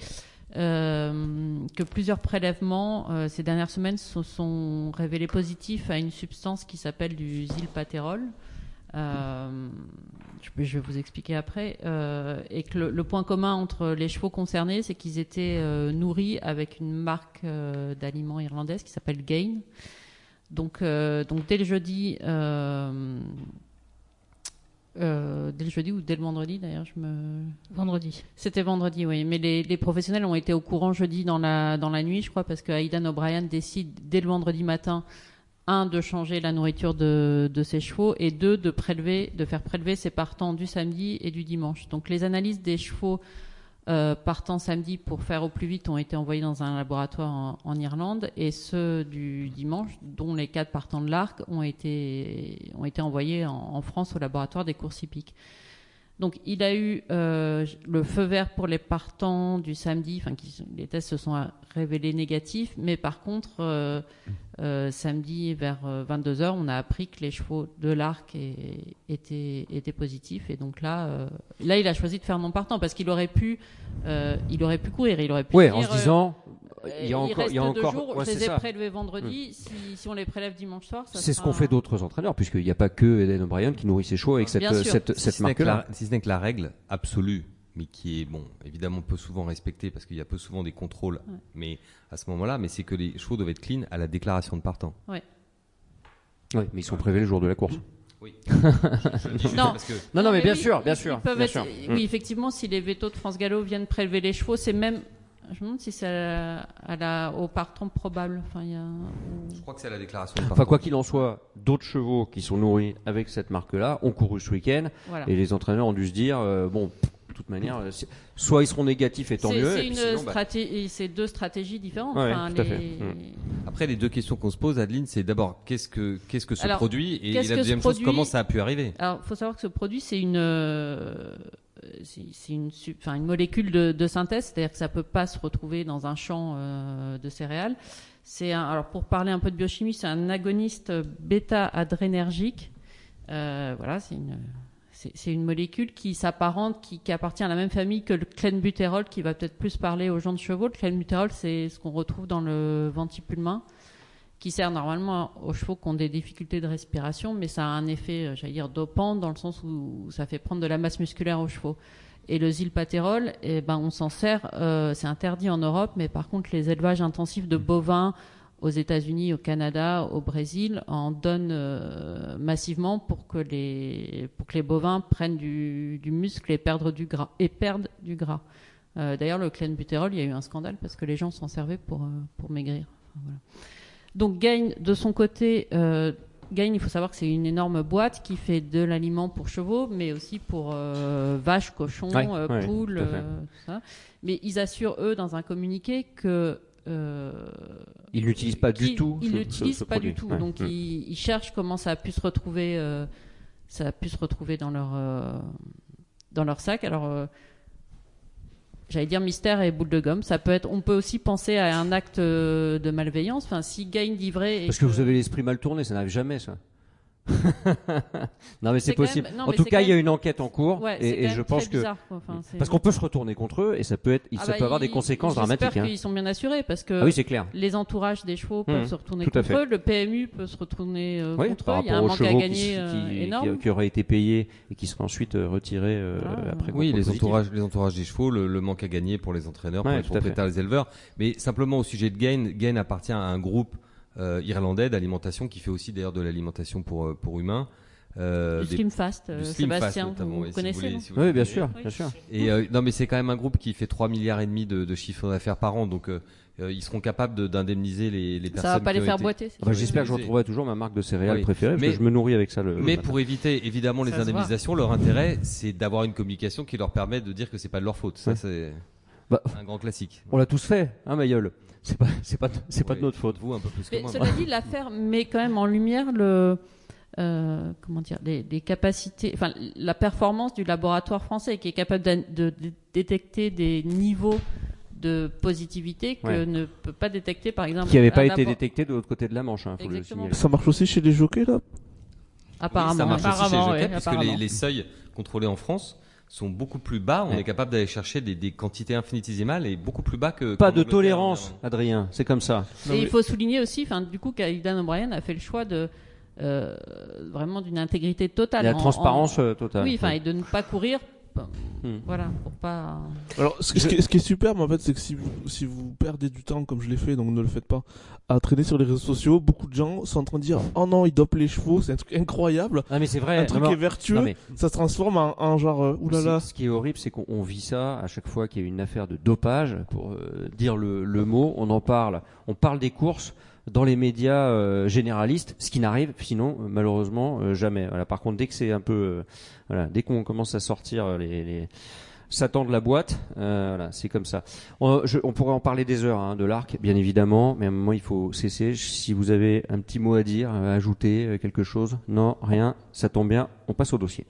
euh, que plusieurs prélèvements euh, ces dernières semaines se sont révélés positifs à une substance qui s'appelle du zylpatérol. Euh, je, vais vous expliquer après. Euh, et que le, point commun entre les chevaux concernés, c'est qu'ils étaient nourris avec une marque d'aliments irlandaise qui s'appelle Gain. Donc, donc dès le jeudi, euh, dès le jeudi ou dès le vendredi d'ailleurs, je me. Vendredi. C'était vendredi, oui. Mais les, les professionnels ont été au courant jeudi dans la dans la nuit, je crois, parce que Aidan O'Brien décide dès le vendredi matin, un de changer la nourriture de, de ses chevaux et deux de prélever, de faire prélever ses partants du samedi et du dimanche. Donc les analyses des chevaux euh, partant samedi pour faire au plus vite ont été envoyés dans un laboratoire en, Irlande et ceux du dimanche, dont les quatre partants de l'arc, ont été, ont été envoyés en, en France au laboratoire des courses hippiques. Donc il a eu euh, le feu vert pour les partants du samedi, enfin qui, les tests se sont révélés négatifs, mais par contre euh, euh, samedi vers 22h, on a appris que les chevaux de l'arc étaient, étaient positifs. Et donc là, euh, là il a choisi de faire non partant parce qu'il aurait pu, euh, il aurait pu courir, il aurait pu dire, en se euh, disant, il y a euh, encore, reste il y a deux encore, jours, ouais, je les ai ça. prélevés vendredi. Si, si on les prélève dimanche soir, ça C'est ce qu'ont fait d'autres entraîneurs, puisqu'il n'y a pas que Eden O'Brien qui nourrit ses chevaux avec cette, Bien sûr. cette, Si cette ce n'est que marque-là. la- si ce n'est que la règle absolue, mais qui est bon, évidemment peu souvent respectée parce qu'il y a peu souvent des contrôles, Ouais. mais à ce moment-là, mais c'est que les chevaux doivent être clean à la déclaration de partant. Oui, mais ils sont prélevés le jour de la course. Oui. <laughs> Non. Parce que Non, non, mais bien oui, sûr, bien sûr. bien être- sûr. Oui, effectivement, si les vétos de France Gallo viennent prélever les chevaux, c'est même Je me demande si c'est à la- à la- au partant probable. Enfin, il y a, Je crois que c'est à la déclaration de Enfin, quoi qu'il en soit, d'autres chevaux qui sont nourris avec cette marque-là ont couru ce week-end voilà. et les entraîneurs ont dû se dire, euh, bon, de toute manière, euh, soit ils seront négatifs et tant mieux. c'est bah, stratégie, c'est deux stratégies différentes. Ouais, Enfin, tout à fait. les- Mm. Après, les deux questions qu'on se pose, Adeline, c'est d'abord qu'est-ce que qu'est-ce que ce Alors, produit et, la deuxième chose, produit comment ça a pu arriver? Alors, faut savoir que ce produit, c'est une, euh, c'est c'est une, molécule de, synthèse, c'est-à-dire que ça peut pas se retrouver dans un champ euh, de céréales. C'est alors pour parler un peu de biochimie, c'est un agoniste bêta-adrénergique. Euh, voilà, c'est une, molécule qui s'apparente, qui, qui appartient à la même famille que le clenbutérol, qui va peut-être plus parler aux gens de chevaux. Le clenbutérol, c'est ce qu'on retrouve dans le ventipulmin qui sert normalement aux chevaux qui ont des difficultés de respiration, mais ça a un effet, euh, j'allais dire, dopant dans le sens où ça fait prendre de la masse musculaire aux chevaux. Et le zylpatérol, eh ben, on s'en sert, euh, c'est interdit en Europe, mais par contre, les élevages intensifs de bovins aux États-Unis, au Canada, au Brésil en donnent euh, massivement pour que les pour que les bovins prennent du, du muscle et perdent du gras et perdent du gras. Euh, D'ailleurs, le clenbutérol, il y a eu un scandale parce que les gens s'en servaient pour euh, pour maigrir. Donc Gain, de son côté, euh, Gain, il faut savoir que c'est une énorme boîte qui fait de l'aliment pour chevaux, mais aussi pour euh, vaches, cochons, Ouais, euh, ouais, poules, euh, ça. Mais ils assurent eux dans un communiqué que euh, Ils n'utilisent pas du tout. Ils ce pas produit. du tout. Ouais. Donc Mm. ils, ils cherchent comment ça a pu se retrouver. euh, ça a pu se retrouver dans leur euh, dans leur sac. Alors euh, j'allais dire mystère et boule de gomme. Ça peut être. On peut aussi penser à un acte euh, de malveillance. Enfin, si Gain dit vrai. et Parce que vous avez l'esprit mal tourné, ça n'arrive jamais, ça. <laughs> non, mais c'est possible. même- non, en tout cas, il y a une enquête en cours Ouais, c'est et, et je pense que bizarre. Enfin, parce qu'on peut se retourner contre eux et ça peut être, Ah ça bah, peut avoir des conséquences j'espère dramatiques. hein. qu'ils sont bien assurés parce que Ah oui, c'est clair. les entourages des chevaux peuvent Mmh, se retourner contre fait. eux. Le PMU peut se retourner euh, Oui, contre par eux. Il y a un rapport aux manque à chevaux gagner qui, euh, qui- énorme. qui, qui auraient été payés et qui seraient ensuite euh, retirés euh, Ah. après. Oui, les entourages, les entourages des chevaux, le, le manque à gagner pour les entraîneurs, pour les propriétaires, les éleveurs. Mais simplement au sujet de Gain, Gain appartient à un groupe irlandais d'alimentation qui fait aussi d'ailleurs de l'alimentation pour euh, pour humains. Euh, Du des- Slim Fast, du euh, Fast, Sébastien, vous, si connaissez voulez- si vous Oui, bien sûr, Oui. bien sûr. Et euh, non, mais c'est quand même un groupe qui fait 3 milliards et demi de, de chiffre d'affaires par an, donc euh, euh, ils seront capables de- d'indemniser les, les personnes. Ça va pas les faire été- boiter. c'est Ah bah. J'espère que je retrouverai toujours ma marque de céréales Oui. préférée parce Mais- que je me nourris avec ça le. Mais pour éviter évidemment les Ça indemnisations, leur intérêt, c'est d'avoir une communication qui leur permet de dire que c'est pas de leur faute. Ça, Ouais. c'est Bah, un grand classique. On l'a tous fait, hein, Mayol. C'est pas, c'est pas, c'est pas de notre faute. Vous un peu plus que Mais moi. cela dit, l'affaire met quand même en lumière le, euh, comment dire, les, les capacités, enfin la performance du laboratoire français qui est capable de, de- de détecter des niveaux de positivité que Ouais. ne peut pas détecter par exemple. Qui n'avait pas été détecté de l'autre côté de la Manche, hein, faut le signaler. Ça marche aussi chez les jockeys là? Apparemment, Oui, ça marche aussi chez les apparemment, jockeys, ouais, puisque apparemment. les, les seuils contrôlés en France sont beaucoup plus bas. On Ouais. est capable d'aller chercher des, des quantités infinitésimales et beaucoup plus bas que. Pas de tolérance, notamment. Adrien, c'est comme ça. Non, Et mais- il faut souligner aussi, enfin, du coup, qu'Aidan O'Brien a fait le choix de euh, vraiment d'une intégrité totale. La en- transparence en- euh, totale. Oui, enfin, et de ne pas courir. Hmm. Voilà, pour pas. Alors, ce, ce qui, est- ce qui est superbe en fait, c'est que si vous, si vous perdez du temps, comme je l'ai fait, donc ne le faites pas, à traîner sur les réseaux sociaux, beaucoup de gens sont en train de dire Oh non, ils dopent les chevaux, c'est un truc incroyable. Ah mais c'est vrai. un truc vraiment. qui est vertueux, Non, mais ça se transforme en, en genre euh, oulala. Ce qui est horrible, c'est qu'on on vit ça à chaque fois qu'il y a une affaire de dopage. Pour euh, dire le, le mot, on en parle. On parle des courses dans les médias euh, généralistes, ce qui n'arrive sinon euh, malheureusement euh, jamais. Voilà. Par contre, dès que c'est un peu, euh, voilà, dès qu'on commence à sortir les, les Satan de la boîte, voilà, c'est comme ça. On, je- on pourrait en parler des heures hein, de l'arc, bien évidemment, mais à un moment il faut cesser. Si vous avez un petit mot à dire, à ajouter quelque chose, non, rien, ça tombe bien. On passe au dossier.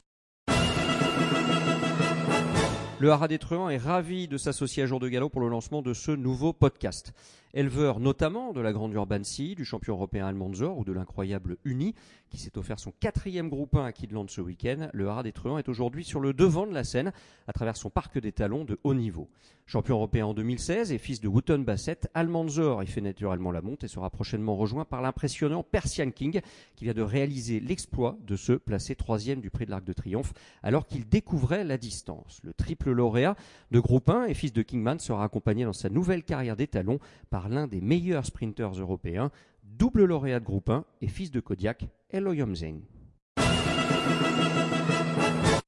Le Haras des est ravi de s'associer à Jour de Galop pour le lancement de ce nouveau podcast. Éleveur notamment de la grande Urban Sea, du champion européen Almanzor ou de l'incroyable Uni, qui s'est offert son quatrième groupe 1 à Kidland ce week-end, le des Truands est aujourd'hui sur le devant de la scène à travers son parc des talons de haut niveau. Champion européen en 2016 et fils de Wotton Bassett, Almanzor y fait naturellement la monte et sera prochainement rejoint par l'impressionnant Persian King qui vient de réaliser l'exploit de se placer troisième du prix de l'Arc de Triomphe alors qu'il découvrait la distance. Le triple lauréat de groupe 1 et fils de Kingman sera accompagné dans sa nouvelle carrière des talons par l'un des meilleurs sprinteurs européens, double lauréat de groupe 1 et fils de Kodiak, Eloy Omzen.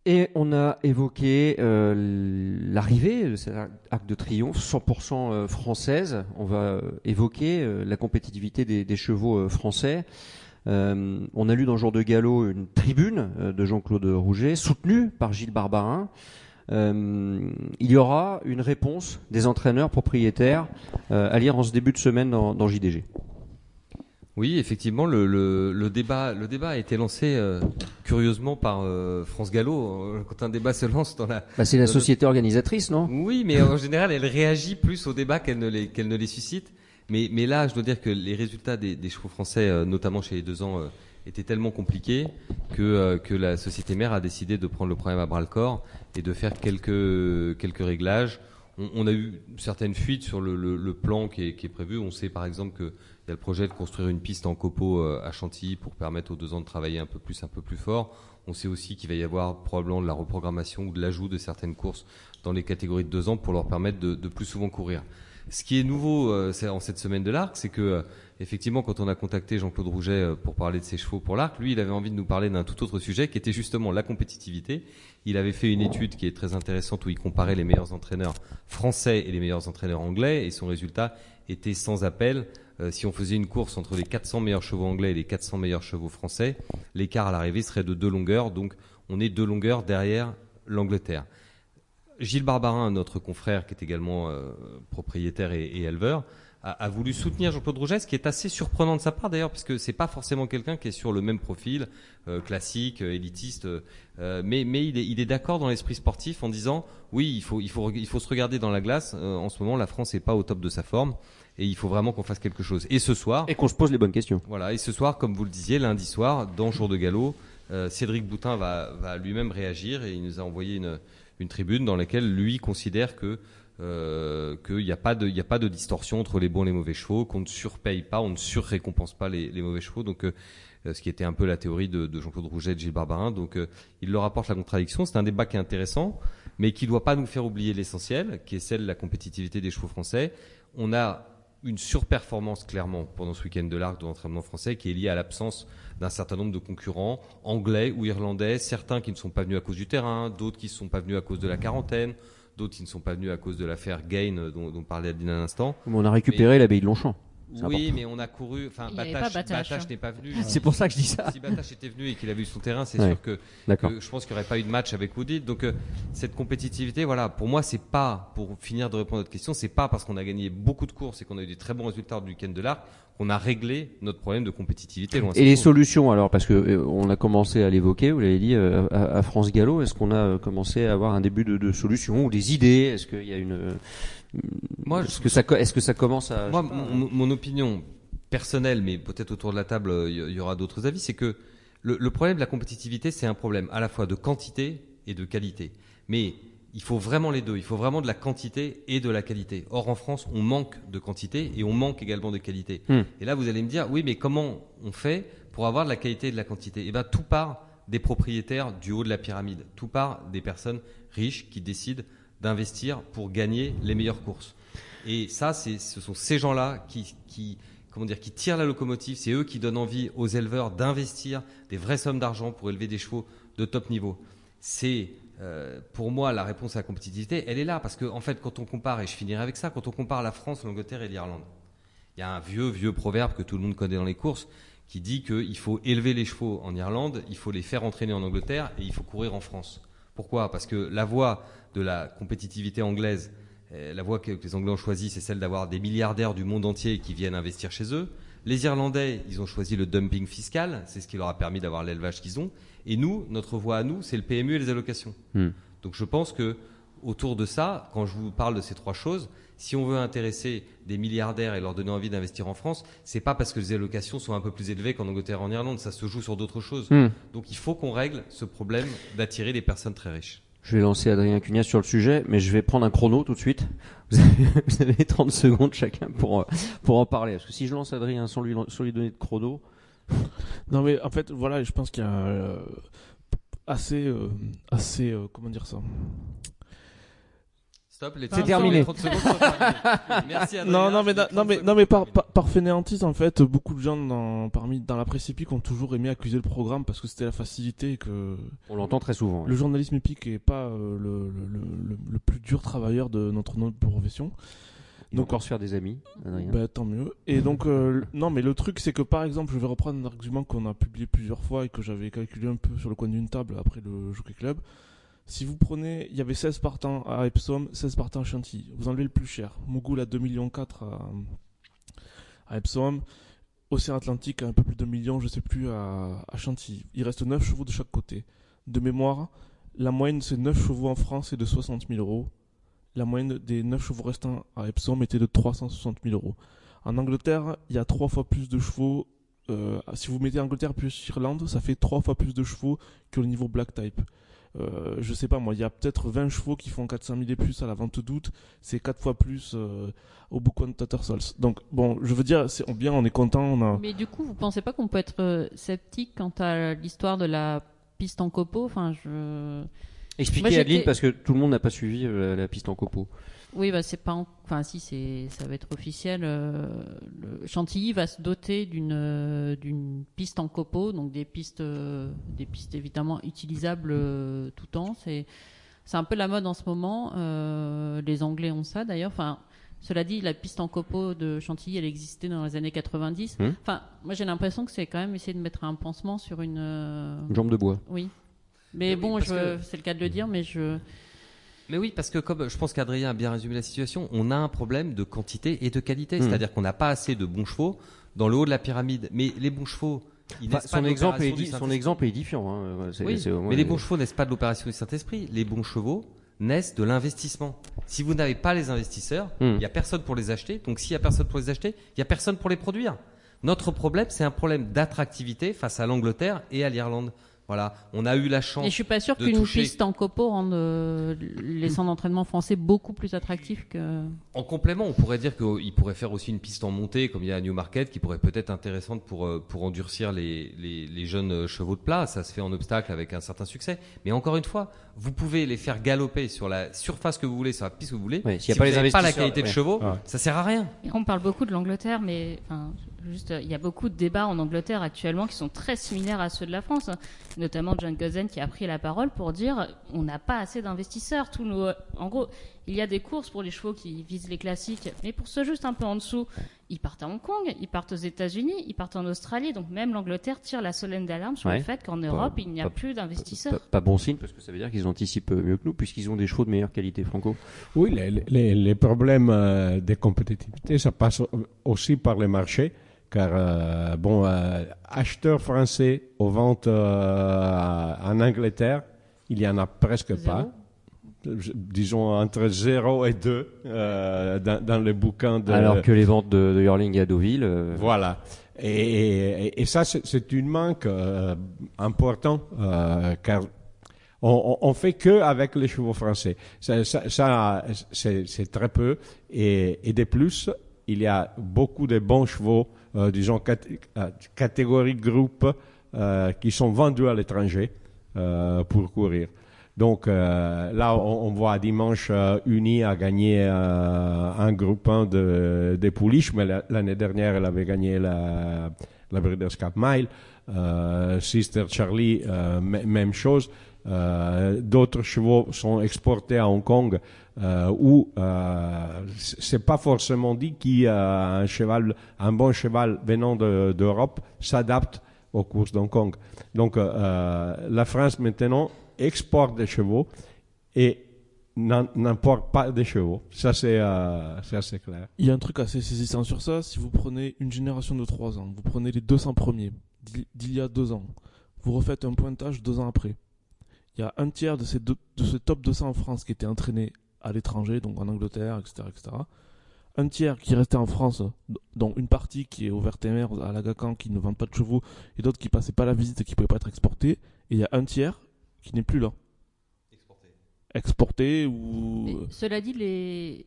Et on a évoqué euh, l'arrivée de cet arc de triomphe 100% euh, française. On va euh, évoquer la compétitivité des, chevaux français. On a lu dans Jour de Galop une tribune de Jean-Claude Rouget, soutenue par Gilles Barbarin. Euh, il y aura une réponse des entraîneurs propriétaires euh, à lire en ce début de semaine dans, dans JDG. Oui, effectivement, le, le, le débat, le débat a été lancé euh, curieusement par euh, France Gallo. Quand un débat se lance dans la, Bah, c'est la le- société organisatrice, non? Oui, mais en général, elle réagit plus au débat qu'elle ne les, qu'elle ne les suscite. Mais, mais là, je dois dire que les résultats des, des chevaux français, euh, notamment chez les deux ans, étaient tellement compliqués que, euh, que la société mère a décidé de prendre le problème à bras le corps et de faire quelques, quelques réglages. On, on a eu certaines fuites sur le, le, le plan qui est, qui est prévu. On sait par exemple qu'il y a le projet de construire une piste en copeaux euh, à Chantilly pour permettre aux deux ans de travailler un peu plus, un peu plus fort. On sait aussi qu'il va y avoir probablement de la reprogrammation ou de l'ajout de certaines courses dans les catégories de deux ans pour leur permettre de, de plus souvent courir. Ce qui est nouveau euh, en cette semaine de l'arc, c'est que euh, effectivement, quand on a contacté Jean-Claude Rouget euh, pour parler de ses chevaux pour l'arc, lui, il avait envie de nous parler d'un tout autre sujet qui était justement la compétitivité. Il avait fait une étude qui est très intéressante où il comparait les meilleurs entraîneurs français et les meilleurs entraîneurs anglais et son résultat était sans appel. Euh, si on faisait une course entre les 400 meilleurs chevaux anglais et les 400 meilleurs chevaux français, l'écart à l'arrivée serait de deux longueurs, donc on est deux longueurs derrière l'Angleterre. Gilles Barbarin, notre confrère qui est également euh, propriétaire et, et éleveur, a, a voulu soutenir Jean-Claude Rouget, ce qui est assez surprenant de sa part d'ailleurs, parce que c'est pas forcément quelqu'un qui est sur le même profil, euh, classique, euh, élitiste, euh, mais, mais il est, il est d'accord dans l'esprit sportif en disant oui, il faut, il faut, il faut se regarder dans la glace. Euh, en ce moment, la France n'est pas au top de sa forme et il faut vraiment qu'on fasse quelque chose. Et ce soir, Et qu'on se pose les bonnes questions. voilà, et ce soir, comme vous le disiez, lundi soir, dans Jour de Galop, euh, Cédric Boutin va, va lui-même réagir et il nous a envoyé une, une tribune dans laquelle lui considère que euh, qu'il n'y a pas de il a pas de distorsion entre les bons et les mauvais chevaux, qu'on ne surpaye pas, on ne surrécompense pas les, les mauvais chevaux. Donc euh, euh, ce qui était un peu la théorie de, de Jean-Claude Rouget et de Gilles Barbarin. Donc euh, il leur apporte la contradiction. C'est un débat qui est intéressant, mais qui ne doit pas nous faire oublier l'essentiel, qui est celle de la compétitivité des chevaux français. On a une surperformance clairement pendant ce week-end de l'arc de l'entraînement français qui est liée à l'absence d'un certain nombre de concurrents anglais ou irlandais, certains qui ne sont pas venus à cause du terrain, d'autres qui ne sont pas venus à cause de la quarantaine, d'autres qui ne sont pas venus à cause de l'affaire Gain dont, dont parlait Adeline à l'instant. On a récupéré l'abbaye de Longchamp? Oui, mais on a couru. Enfin, Batache, hein. n'est pas venu. C'est pour ça que je dis ça. Si Batache était venu et qu'il avait eu son terrain, c'est Ouais. sûr que je pense qu'il n'y aurait pas eu de match avec Woodit. Donc euh, cette compétitivité, voilà, pour moi, c'est pas pour finir de répondre à votre question, c'est pas parce qu'on a gagné beaucoup de courses et qu'on a eu des très bons résultats du week-end de l'arc qu'on a réglé notre problème de compétitivité. Loin Et les solutions alors, parce que euh, on a commencé à l'évoquer, vous l'avez dit euh, à, à France Gallo, est-ce qu'on a euh, commencé à avoir un début de, de solution ou des idées? Est-ce qu'il y a une, Moi, est-ce que ça, co- est-ce que ça commence à Moi, pas, mon, mon opinion personnelle, mais peut-être autour de la table, il y, y aura d'autres avis, c'est que le, le problème de la compétitivité, c'est un problème à la fois de quantité et de qualité. Mais il faut vraiment les deux. Il faut vraiment de la quantité et de la qualité. Or, en France, on manque de quantité et on manque également de qualité. Hmm. Et là, vous allez me dire, oui, mais comment on fait pour avoir de la qualité et de la quantité? Eh ben, tout part des propriétaires du haut de la pyramide. Tout part des personnes riches qui décident d'investir pour gagner les meilleures courses. Et ça, c'est, ce sont ces gens-là qui, qui, comment dire, qui tirent la locomotive. C'est eux qui donnent envie aux éleveurs d'investir des vraies sommes d'argent pour élever des chevaux de top niveau. C'est euh, pour moi la réponse à la compétitivité. Elle est là parce que en fait, quand on compare, et je finirai avec ça, quand on compare la France, l'Angleterre et l'Irlande, il y a un vieux vieux proverbe que tout le monde connaît dans les courses qui dit qu'il faut élever les chevaux en Irlande, il faut les faire entraîner en Angleterre et il faut courir en France. Pourquoi? Parce que la voie de la compétitivité anglaise, euh, la voie que, que les Anglais ont choisie, c'est celle d'avoir des milliardaires du monde entier qui viennent investir chez eux. Les Irlandais, ils ont choisi le dumping fiscal, c'est ce qui leur a permis d'avoir l'élevage qu'ils ont. Et nous, notre voie à nous, c'est le PMU et les allocations. Hmm. Donc je pense que autour de ça, quand je vous parle de ces trois choses, si on veut intéresser des milliardaires et leur donner envie d'investir en France, c'est pas parce que les allocations sont un peu plus élevées qu'en Angleterre et en Irlande, ça se joue sur d'autres choses. Hmm. Donc il faut qu'on règle ce problème d'attirer des personnes très riches. Je vais lancer Adrien Cugnas sur le sujet, mais je vais prendre un chrono tout de suite. Vous avez, <laughs> vous avez 30 secondes chacun pour, euh, pour en parler. Parce que si je lance Adrien sans lui, sans lui donner de chrono, Non mais en fait voilà, je pense qu'il y a euh, assez euh, assez euh, comment dire ça? Stop, les C'est 30 terminé. 30 secondes sont terminées. <laughs> Merci Adrien. Non, non, mais, Les da- 30 non, mais, non, mais par, par, par fainéantise, en fait, beaucoup de gens dans, parmi, dans la presse hippique ont toujours aimé accuser le programme parce que c'était la facilité et que On l'entend très souvent. le journalisme hippique est pas euh, le, le, le, le- le plus dur travailleur de notre, notre profession. Va Donc, encore se faire des amis. Bah, tant mieux. Et donc, euh, non, mais le truc, c'est que par exemple, je vais reprendre un argument qu'on a publié plusieurs fois et que j'avais calculé un peu sur le coin d'une table après le Jockey Club. Si vous prenez, il y avait 16 partants à Epsom, 16 partants à Chantilly. Vous enlevez le plus cher. Mogul à 2,4 millions à, à Epsom. Océan Atlantique à un peu plus de 2 millions, je sais plus, à, à Chantilly. Il reste 9 chevaux de chaque côté. De mémoire, la moyenne de ces 9 chevaux en France est de 60 000 euros. La moyenne des 9 chevaux restants à Epsom était de 360 000 euros. En Angleterre, il y a 3 fois plus de chevaux. euh, si vous mettez Angleterre plus Irlande, ça fait 3 fois plus de chevaux que le niveau Black Type. Euh, je sais pas moi, il y a peut-être 20 chevaux qui font 400 000 et plus à la vente d'août, c'est 4 fois plus euh, au Book of Tattersall. Donc bon, je veux dire, c'est bien, on est content. Mais du coup, vous pensez pas qu'on peut être euh, sceptique quant à l'histoire de la piste en copeaux? Enfin, je. Expliquez Moi, Adeline parce que tout le monde n'a pas suivi euh, la piste en copeaux. Oui, bah c'est pas. en- Enfin, si, c'est, ça va être officiel. euh, le Chantilly va se doter d'une euh, d'une piste en copeaux, donc des pistes, euh, des pistes évidemment utilisables tout temps. C'est c'est un peu la mode en ce moment. les Anglais ont ça d'ailleurs. Enfin. Cela dit, la piste en copeaux de Chantilly, elle existait dans les années 90. Hmm. Enfin, moi j'ai l'impression que c'est quand même essayer de mettre un pansement sur une. Une jambe de bois. Oui. Mais oui, bon, que- c'est le cas de le dire, mais je. Mais oui, parce que comme je pense qu'Adrien a bien résumé la situation, on a un problème de quantité et de qualité. Hmm. C'est-à-dire qu'on n'a pas assez de bons chevaux dans le haut de la pyramide. Mais les bons chevaux, ils Enfin, son, de exemple est l'opération du édi- son Saint-Esprit. exemple est édifiant. hein. Oui, moins- mais les bons chevaux naissent pas de l'opération du Saint-Esprit. Les bons chevaux naissent de l'investissement. Si vous n'avez pas les investisseurs, il Hmm. n'y a personne pour les acheter. Donc s'il y a personne pour les acheter, il n'y a personne pour les produire. Notre problème, c'est un problème d'attractivité face à l'Angleterre et à l'Irlande. Voilà, on a eu la chance. Et je suis pas sûr qu'une toucher- piste en copeaux rende euh, les centres d'entraînement français beaucoup plus attractifs que. En complément, on pourrait dire qu'il pourrait faire aussi une piste en montée, comme il y a à Newmarket, qui pourrait peut-être intéressante pour, euh, pour endurcir les, les, les jeunes euh, chevaux de plat. Ça se fait en obstacle avec un certain succès. Mais encore une fois, vous pouvez les faire galoper sur la surface que vous voulez, sur la piste que vous voulez. Ouais, s'il y a si pas vous les n'avez pas la qualité de chevaux, Ouais. ça sert à rien. Et on parle beaucoup de l'Angleterre, mais enfin, juste, euh, il y a beaucoup de débats en Angleterre actuellement qui sont très similaires à ceux de la France. Notamment John Gozen qui a pris la parole pour dire on n'a pas assez d'investisseurs. Tous nos, en gros, il y a des courses pour les chevaux qui visent les classiques, mais pour ceux juste un peu en dessous, ils partent à Hong Kong, ils partent aux États-Unis, ils partent en Australie. Donc même l'Angleterre tire la solenne d'alarme sur Ouais. le fait qu'en Europe il n'y a pas- plus d'investisseurs. Pas, pas bon signe parce que ça veut dire qu'ils anticipent mieux que nous puisqu'ils ont des chevaux de meilleure qualité, Franco. Oui, les, les, les problèmes euh, de compétitivité, ça passe au- aussi par les marchés, car euh, bon, euh, acheteurs français aux ventes euh, en Angleterre, il y en a presque Zéro. pas. Disons entre 0 et 2 euh, dans, dans les bouquins de... Alors que les ventes de, de Hurling à Deauville. euh, Voilà. Et, et- et ça, c'est- c'est une manque euh, important, euh, car on, on on fait que avec les chevaux français. Ça, ça- ça, c'est c'est très peu. Et, et de plus, il y a beaucoup de bons chevaux, euh, disons cat- euh, catégorie groupe, euh, qui sont vendus à l'étranger euh, pour courir. Donc euh, là, on, on voit dimanche euh, Uni a gagné euh, un groupe 1 de, de pouliches, mais la- l'année dernière, elle avait gagné la, la Breeders' Cup Mile. Euh, Sister Charlie, euh, même chose. Euh, D'autres chevaux sont exportés à Hong Kong euh, où euh, c'est pas forcément dit qu'un cheval, un bon cheval venant de- d'Europe s'adapte aux courses d'Hong Kong. Donc la France maintenant exporte des chevaux et n'importe pas des chevaux. Ça c'est euh, assez clair. Il y a un truc assez saisissant sur ça. Si vous prenez une génération de 3 ans, vous prenez les 200 premiers d'il y a 2 ans, vous refaites un pointage 2 ans après. Il y a un tiers de ces deux- de ce top 200 en France qui était entraîné à l'étranger, donc en Angleterre, etc., etc. Un tiers qui restait en France, dont une partie qui est au Vertemer, à l'Agacan, qui ne vendent pas de chevaux, et d'autres qui passaient pas la visite et qui ne pouvaient pas être exportés. Et il y a un tiers qui n'est plus là. Exporté ou. Mais cela dit, les...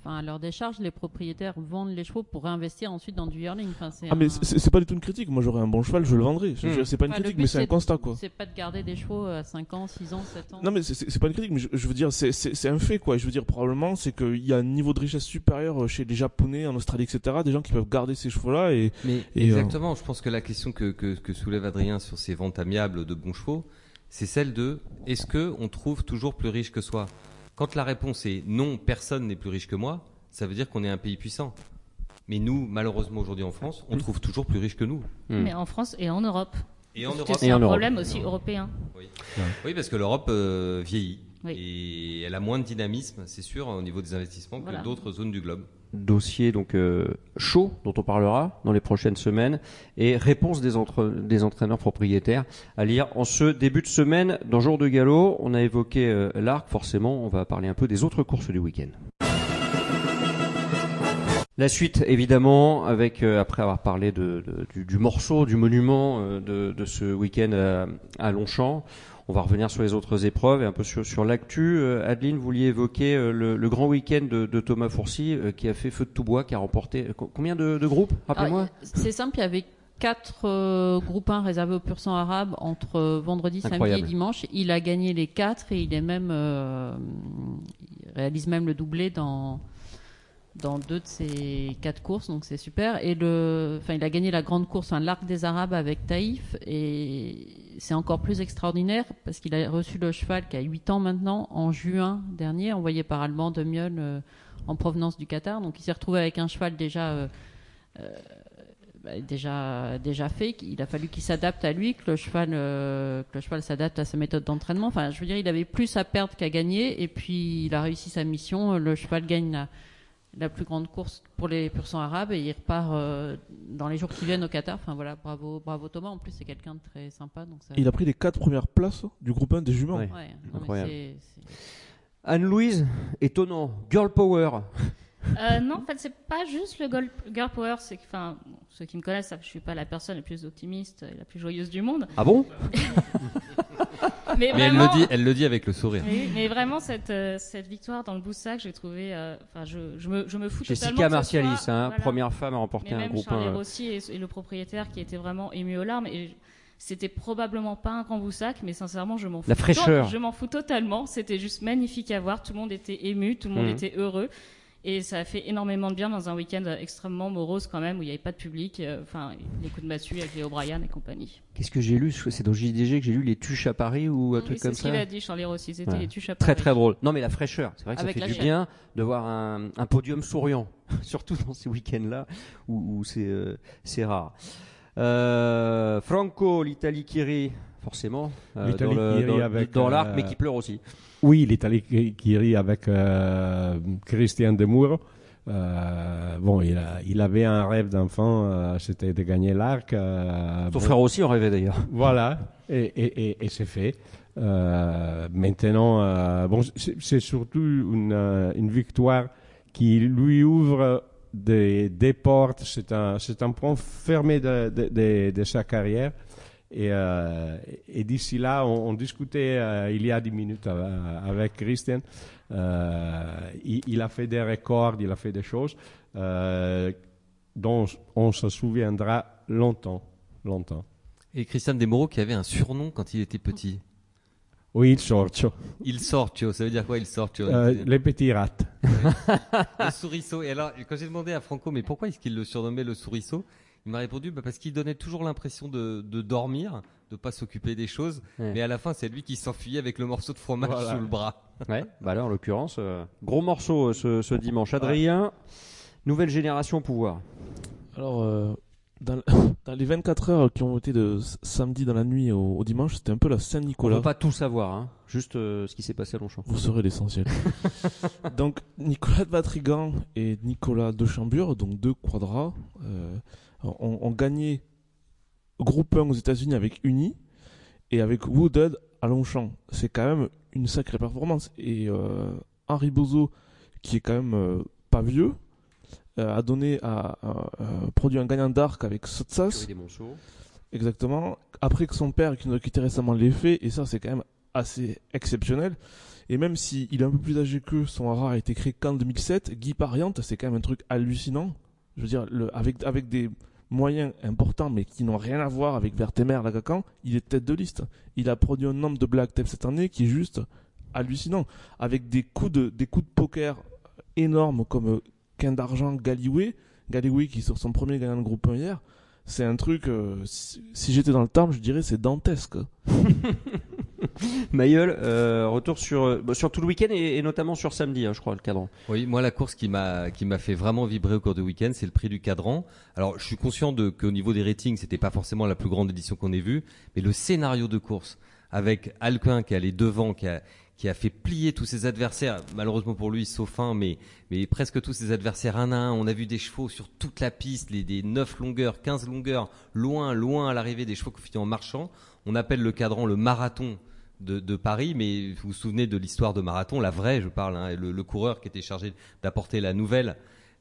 enfin, à leur décharge, les propriétaires vendent les chevaux pour réinvestir ensuite dans du yearling. Enfin, c'est Ah mais un- c'est pas du tout une critique. Moi j'aurais un bon cheval, je le vendrais. Dire, C'est pas une Enfin, critique, mais c'est un constat quoi. C'est pas de garder des chevaux à 5 ans, 6 ans, 7 ans. Non mais c'est- pas une critique, mais je, je veux dire c'est- un fait quoi. Je veux dire probablement c'est qu'il y a un niveau de richesse supérieur chez les Japonais, en Australie, etc. Des gens qui peuvent garder ces chevaux-là et Mais Et, exactement, je pense que la question que, que, que soulève Adrien sur ces ventes amiables de bons chevaux, c'est celle de est-ce que on trouve toujours plus riche que soi? Quand la réponse est non, personne n'est plus riche que moi, ça veut dire qu'on est un pays puissant. Mais nous, malheureusement aujourd'hui en France, on trouve toujours plus riche que nous. Hmm. Mais en France et en Europe. Et en Europe. C'est un Europe. problème aussi européen. Oui, parce que l'Europe euh, vieillit. Oui. Et elle a moins de dynamisme, c'est sûr, au niveau des investissements Voilà. que d'autres zones du globe. Dossier donc euh, chaud dont on parlera dans les prochaines semaines et réponse des, entre- des entraîneurs propriétaires à lire en ce début de semaine dans Jour de Galop. On a évoqué euh, l'arc, forcément, on va parler un peu des autres courses du week-end. La suite, évidemment, avec euh, après avoir parlé de, de- du, morceau, du monument euh, de, de ce week-end à, à Longchamp, on va revenir sur les autres épreuves et un peu sur, sur l'actu. Euh, Adeline, vous vouliez évoquer euh, le, le grand week-end de, de Thomas Fourcy euh, qui a fait feu de tout bois, qui a remporté co- combien de, de groupes Rappelez-moi. Ah, c'est simple, il y avait quatre euh, groupes 1 réservés aux pur sang arabes entre euh, vendredi, samedi et dimanche. Il a gagné les quatre et il est même euh, il réalise même le doublé dans dans deux de ses quatre courses, donc c'est super. Et le, enfin, il a gagné la grande course, l'arc des Arabes avec Taïf, et c'est encore plus extraordinaire parce qu'il a reçu le cheval qui a 8 ans maintenant en juin dernier, envoyé par Allemand de Mion euh, en provenance du Qatar. Donc il s'est retrouvé avec un cheval déjà euh, euh, bah, déjà déjà fait. Il a fallu qu'il s'adapte à lui, que le cheval euh, que le cheval s'adapte à sa méthode d'entraînement. Enfin, je veux dire, il avait plus à perdre qu'à gagner, et puis il a réussi sa mission. Le cheval gagne la, la plus grande course pour les pur sang arabes et il repart euh, dans les jours qui viennent au Qatar. Enfin voilà, bravo, bravo Thomas. En plus, c'est quelqu'un de très sympa. Donc ça... il a pris les quatre premières places du groupe 1 des juments. Ouais. Ouais, Incroyable. Anne-Louise, étonnant, girl power. Euh, non, en fait, c'est pas juste le girl power. C'est que, enfin, bon, ceux qui me connaissent savent que je suis pas la personne la plus optimiste et la plus joyeuse du monde. Ah bon? <laughs> Mais, Mais elle le dit, elle le dit avec le sourire. Mais, mais vraiment, cette, euh, cette victoire dans le Boussac, j'ai trouvé. euh, Enfin, je, je, me, je me fous Jessica totalement. ce Martialis, soit- hein, voilà. première femme à remporter Mais un groupe Charlie 1. Rossi et, et le propriétaire qui était vraiment ému aux larmes. Et c'était probablement pas un grand boussac, mais sincèrement, je m'en fous. La fraîcheur. Je m'en fous totalement. C'était juste magnifique à voir. Tout le monde était ému, tout le monde Mhm. était heureux. Et ça a fait énormément de bien dans un week-end extrêmement morose quand même, où il n'y avait pas de public. euh, Enfin, les coups de massue avec Léo Bryan et compagnie. Qu'est-ce que j'ai lu? C'est dans JDG que j'ai lu les tuches à Paris ou un Oui, truc c'est comme ce qu'il ça a dit, Charlie Rossi. C'était Ouais. les tuches à Très Paris. très drôle. Non mais la fraîcheur, c'est vrai que Avec ça fait du chaîne. bien de voir un, un podium souriant, <laughs> surtout dans ces week-ends-là où, où c'est euh, c'est rare. Euh, Franco, l'Italie qui rit, forcément, euh, L'Italie dans euh, l'arc, mais qui pleure aussi. Oui, l'Italie qui, rit avec euh, Christian de Muro. Euh, bon, il, a- il avait un rêve d'enfant, euh, c'était de gagner l'arc. euh, Ton bon, frère aussi en rêvait d'ailleurs. Voilà, et, et, et, et c'est fait. Maintenant, bon, c'est surtout une, une victoire qui lui ouvre des, des portes. C'est un, un point fermé de, de, de, de sa carrière. Et, euh, et d'ici là, on, on discutait euh, il y a 10 minutes euh, avec Christian. Euh, il, il a fait des records, il a fait des choses dont on se souviendra longtemps, longtemps. Et Christian Demoro qui avait un surnom quand il était petit. Oui, il sorcio. Il vois, ça veut dire quoi il vois? Euh, les petits rats. <laughs> Le souriceau. Et alors, quand j'ai demandé à Franco, mais pourquoi est-ce qu'il le surnommait le souriceau? Il m'a répondu, bah, parce qu'il donnait toujours l'impression de, de dormir, de pas s'occuper des choses. Ouais. Mais à la fin, c'est lui qui s'enfuyait avec le morceau de fromage Voilà. sous le bras. <laughs> Ouais, bah là en l'occurrence, euh, gros morceau euh, ce, ce dimanche. Adrien, nouvelle génération au pouvoir. Alors, euh, dans, <laughs> dans les 24 heures qui ont été de samedi dans la nuit au, au dimanche, c'était un peu la On Saint-Nicolas. peut pas tout savoir, hein. juste euh, ce qui s'est passé à Longchamp. Vous saurez l'essentiel. <laughs> donc Nicolas de Vatrigan et Nicolas de Chambure, donc deux quadras, euh, ont, ont gagné groupe 1 aux États-Unis avec Uni et avec Wooded à Longchamp. C'est quand même une sacrée performance. Et euh, Henri Bozo, qui est quand même euh, pas vieux, a donné a, a- a produit un gagnant d'arc avec Sotsas. Exactement. Après que son père, qui nous a quitté récemment, l'ait fait, et ça, c'est quand même assez exceptionnel. Et même s'il est un peu plus âgé qu'eux, son hara a été créé qu'en 2007, Guy Pariante, c'est quand même un truc hallucinant. Je veux dire, le, avec, avec des moyens importants, mais qui n'ont rien à voir avec Vertemer, Lagacan, il est tête de liste. Il a produit un nombre de black tapes cette année qui est juste hallucinant. Avec des coups de, des coups de poker énormes comme Quin d'argent Galiway, Galiway qui sur son premier gagnant de groupe 1 hier, c'est un truc, euh, si, si j'étais dans le terme, je dirais c'est dantesque. <laughs> Mailleul, euh, retour sur, euh, bah, sur tout le week-end et, et notamment sur samedi, hein, je crois, le cadran. Oui, moi la course qui m'a qui m'a fait vraiment vibrer au cours du week-end, c'est le prix du cadran. Alors, je suis conscient de qu'au niveau des ratings, c'était pas forcément la plus grande édition qu'on ait vue, mais le scénario de course avec Alcuin qui allé devant, qui a qui a fait plier tous ses adversaires, malheureusement pour lui, sauf un, mais, mais presque tous ses adversaires un à un. On a vu des chevaux sur toute la piste, les, des 9 longueurs, 15 longueurs, loin, loin à l'arrivée, des chevaux qui font en marchant. On appelle le cadran le marathon de, de, Paris, mais vous vous souvenez de l'histoire de marathon, la vraie, je parle, hein, le, le, coureur qui était chargé d'apporter la nouvelle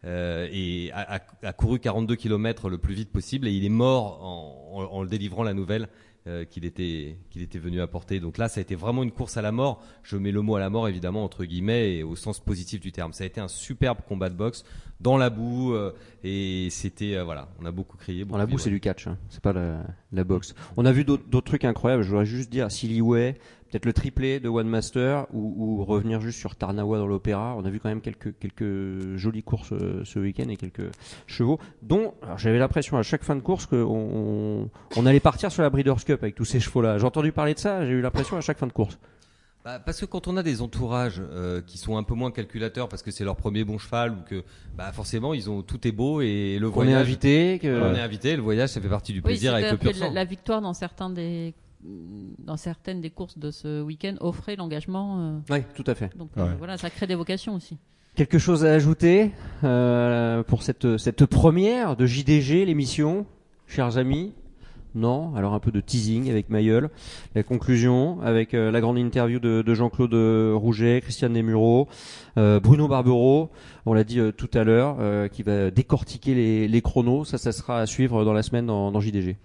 euh, et a, a, a, couru 42 km le plus vite possible et il est mort en, en, en délivrant la nouvelle euh, qu'il était qu'il était venu apporter. Donc là, ça a été vraiment une course à la mort. Je mets le mot à la mort évidemment entre guillemets et au sens positif du terme. Ça a été un superbe combat de boxe dans la boue euh, et c'était euh, voilà, on a beaucoup crié. Beaucoup dans la boue, c'est du catch, hein. c'est pas la, la boxe. On a vu d'autres trucs incroyables. Je voudrais juste dire Silly Way, peut-être le triplé de One Master ou, ou revenir juste sur Tarnawa dans l'opéra. On a vu quand même quelques quelques jolies courses euh, ce week-end et quelques chevaux dont j'avais l'impression à chaque fin de course qu'on on, on allait partir sur la Breeders' Cup avec tous ces chevaux-là. J'ai entendu parler de ça, j'ai eu l'impression à chaque fin de course. Bah, parce que quand on a des entourages euh, qui sont un peu moins calculateurs parce que c'est leur premier bon cheval ou que bah, forcément ils ont tout est beau et le on voyage est invité, que... on est invité, le voyage ça fait partie du plaisir oui, avec le pur sang. La, la victoire dans certains des dans certaines des courses de ce week-end offrait l'engagement. Euh... Oui, tout à fait. Donc Ouais. euh, voilà, ça crée des vocations aussi. Quelque chose à ajouter euh, pour cette, cette première de JDG, l'émission, chers amis? Non? Alors un peu de teasing avec Mayol. La conclusion avec euh, la grande interview de, de Jean-Claude Rouget, Christiane Desmureaux, euh, Bruno Barbero, on l'a dit euh, tout à l'heure, euh, qui va décortiquer les, les chronos. Ça, ça sera à suivre dans la semaine dans, dans JDG.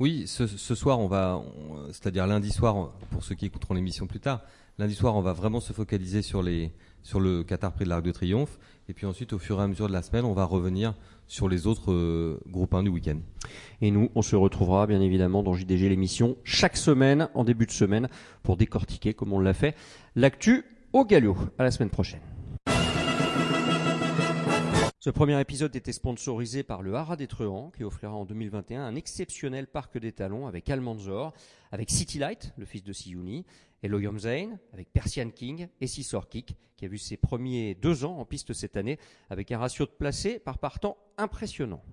Oui, ce, ce soir, on va, c'est-à-dire lundi soir, pour ceux qui écouteront l'émission plus tard, lundi soir, on va vraiment se focaliser sur les, sur le Qatar Prix de l'Arc de Triomphe, et puis ensuite, au fur et à mesure de la semaine, on va revenir sur les autres euh, groupes 1 du week-end. Et nous, on se retrouvera bien évidemment dans JDG l'émission chaque semaine, en début de semaine, pour décortiquer, comme on l'a fait, l'actu au galop. À la semaine prochaine. Ce premier épisode était sponsorisé par le Haras des Truands, qui offrira en 2021 un exceptionnel parc des talons avec Almanzor, avec City Light, le fils de Siouni, et Loyam Zane, avec Persian King et Sissor Kick, qui a vu ses premiers deux ans en piste cette année, avec un ratio de placés par partant impressionnant.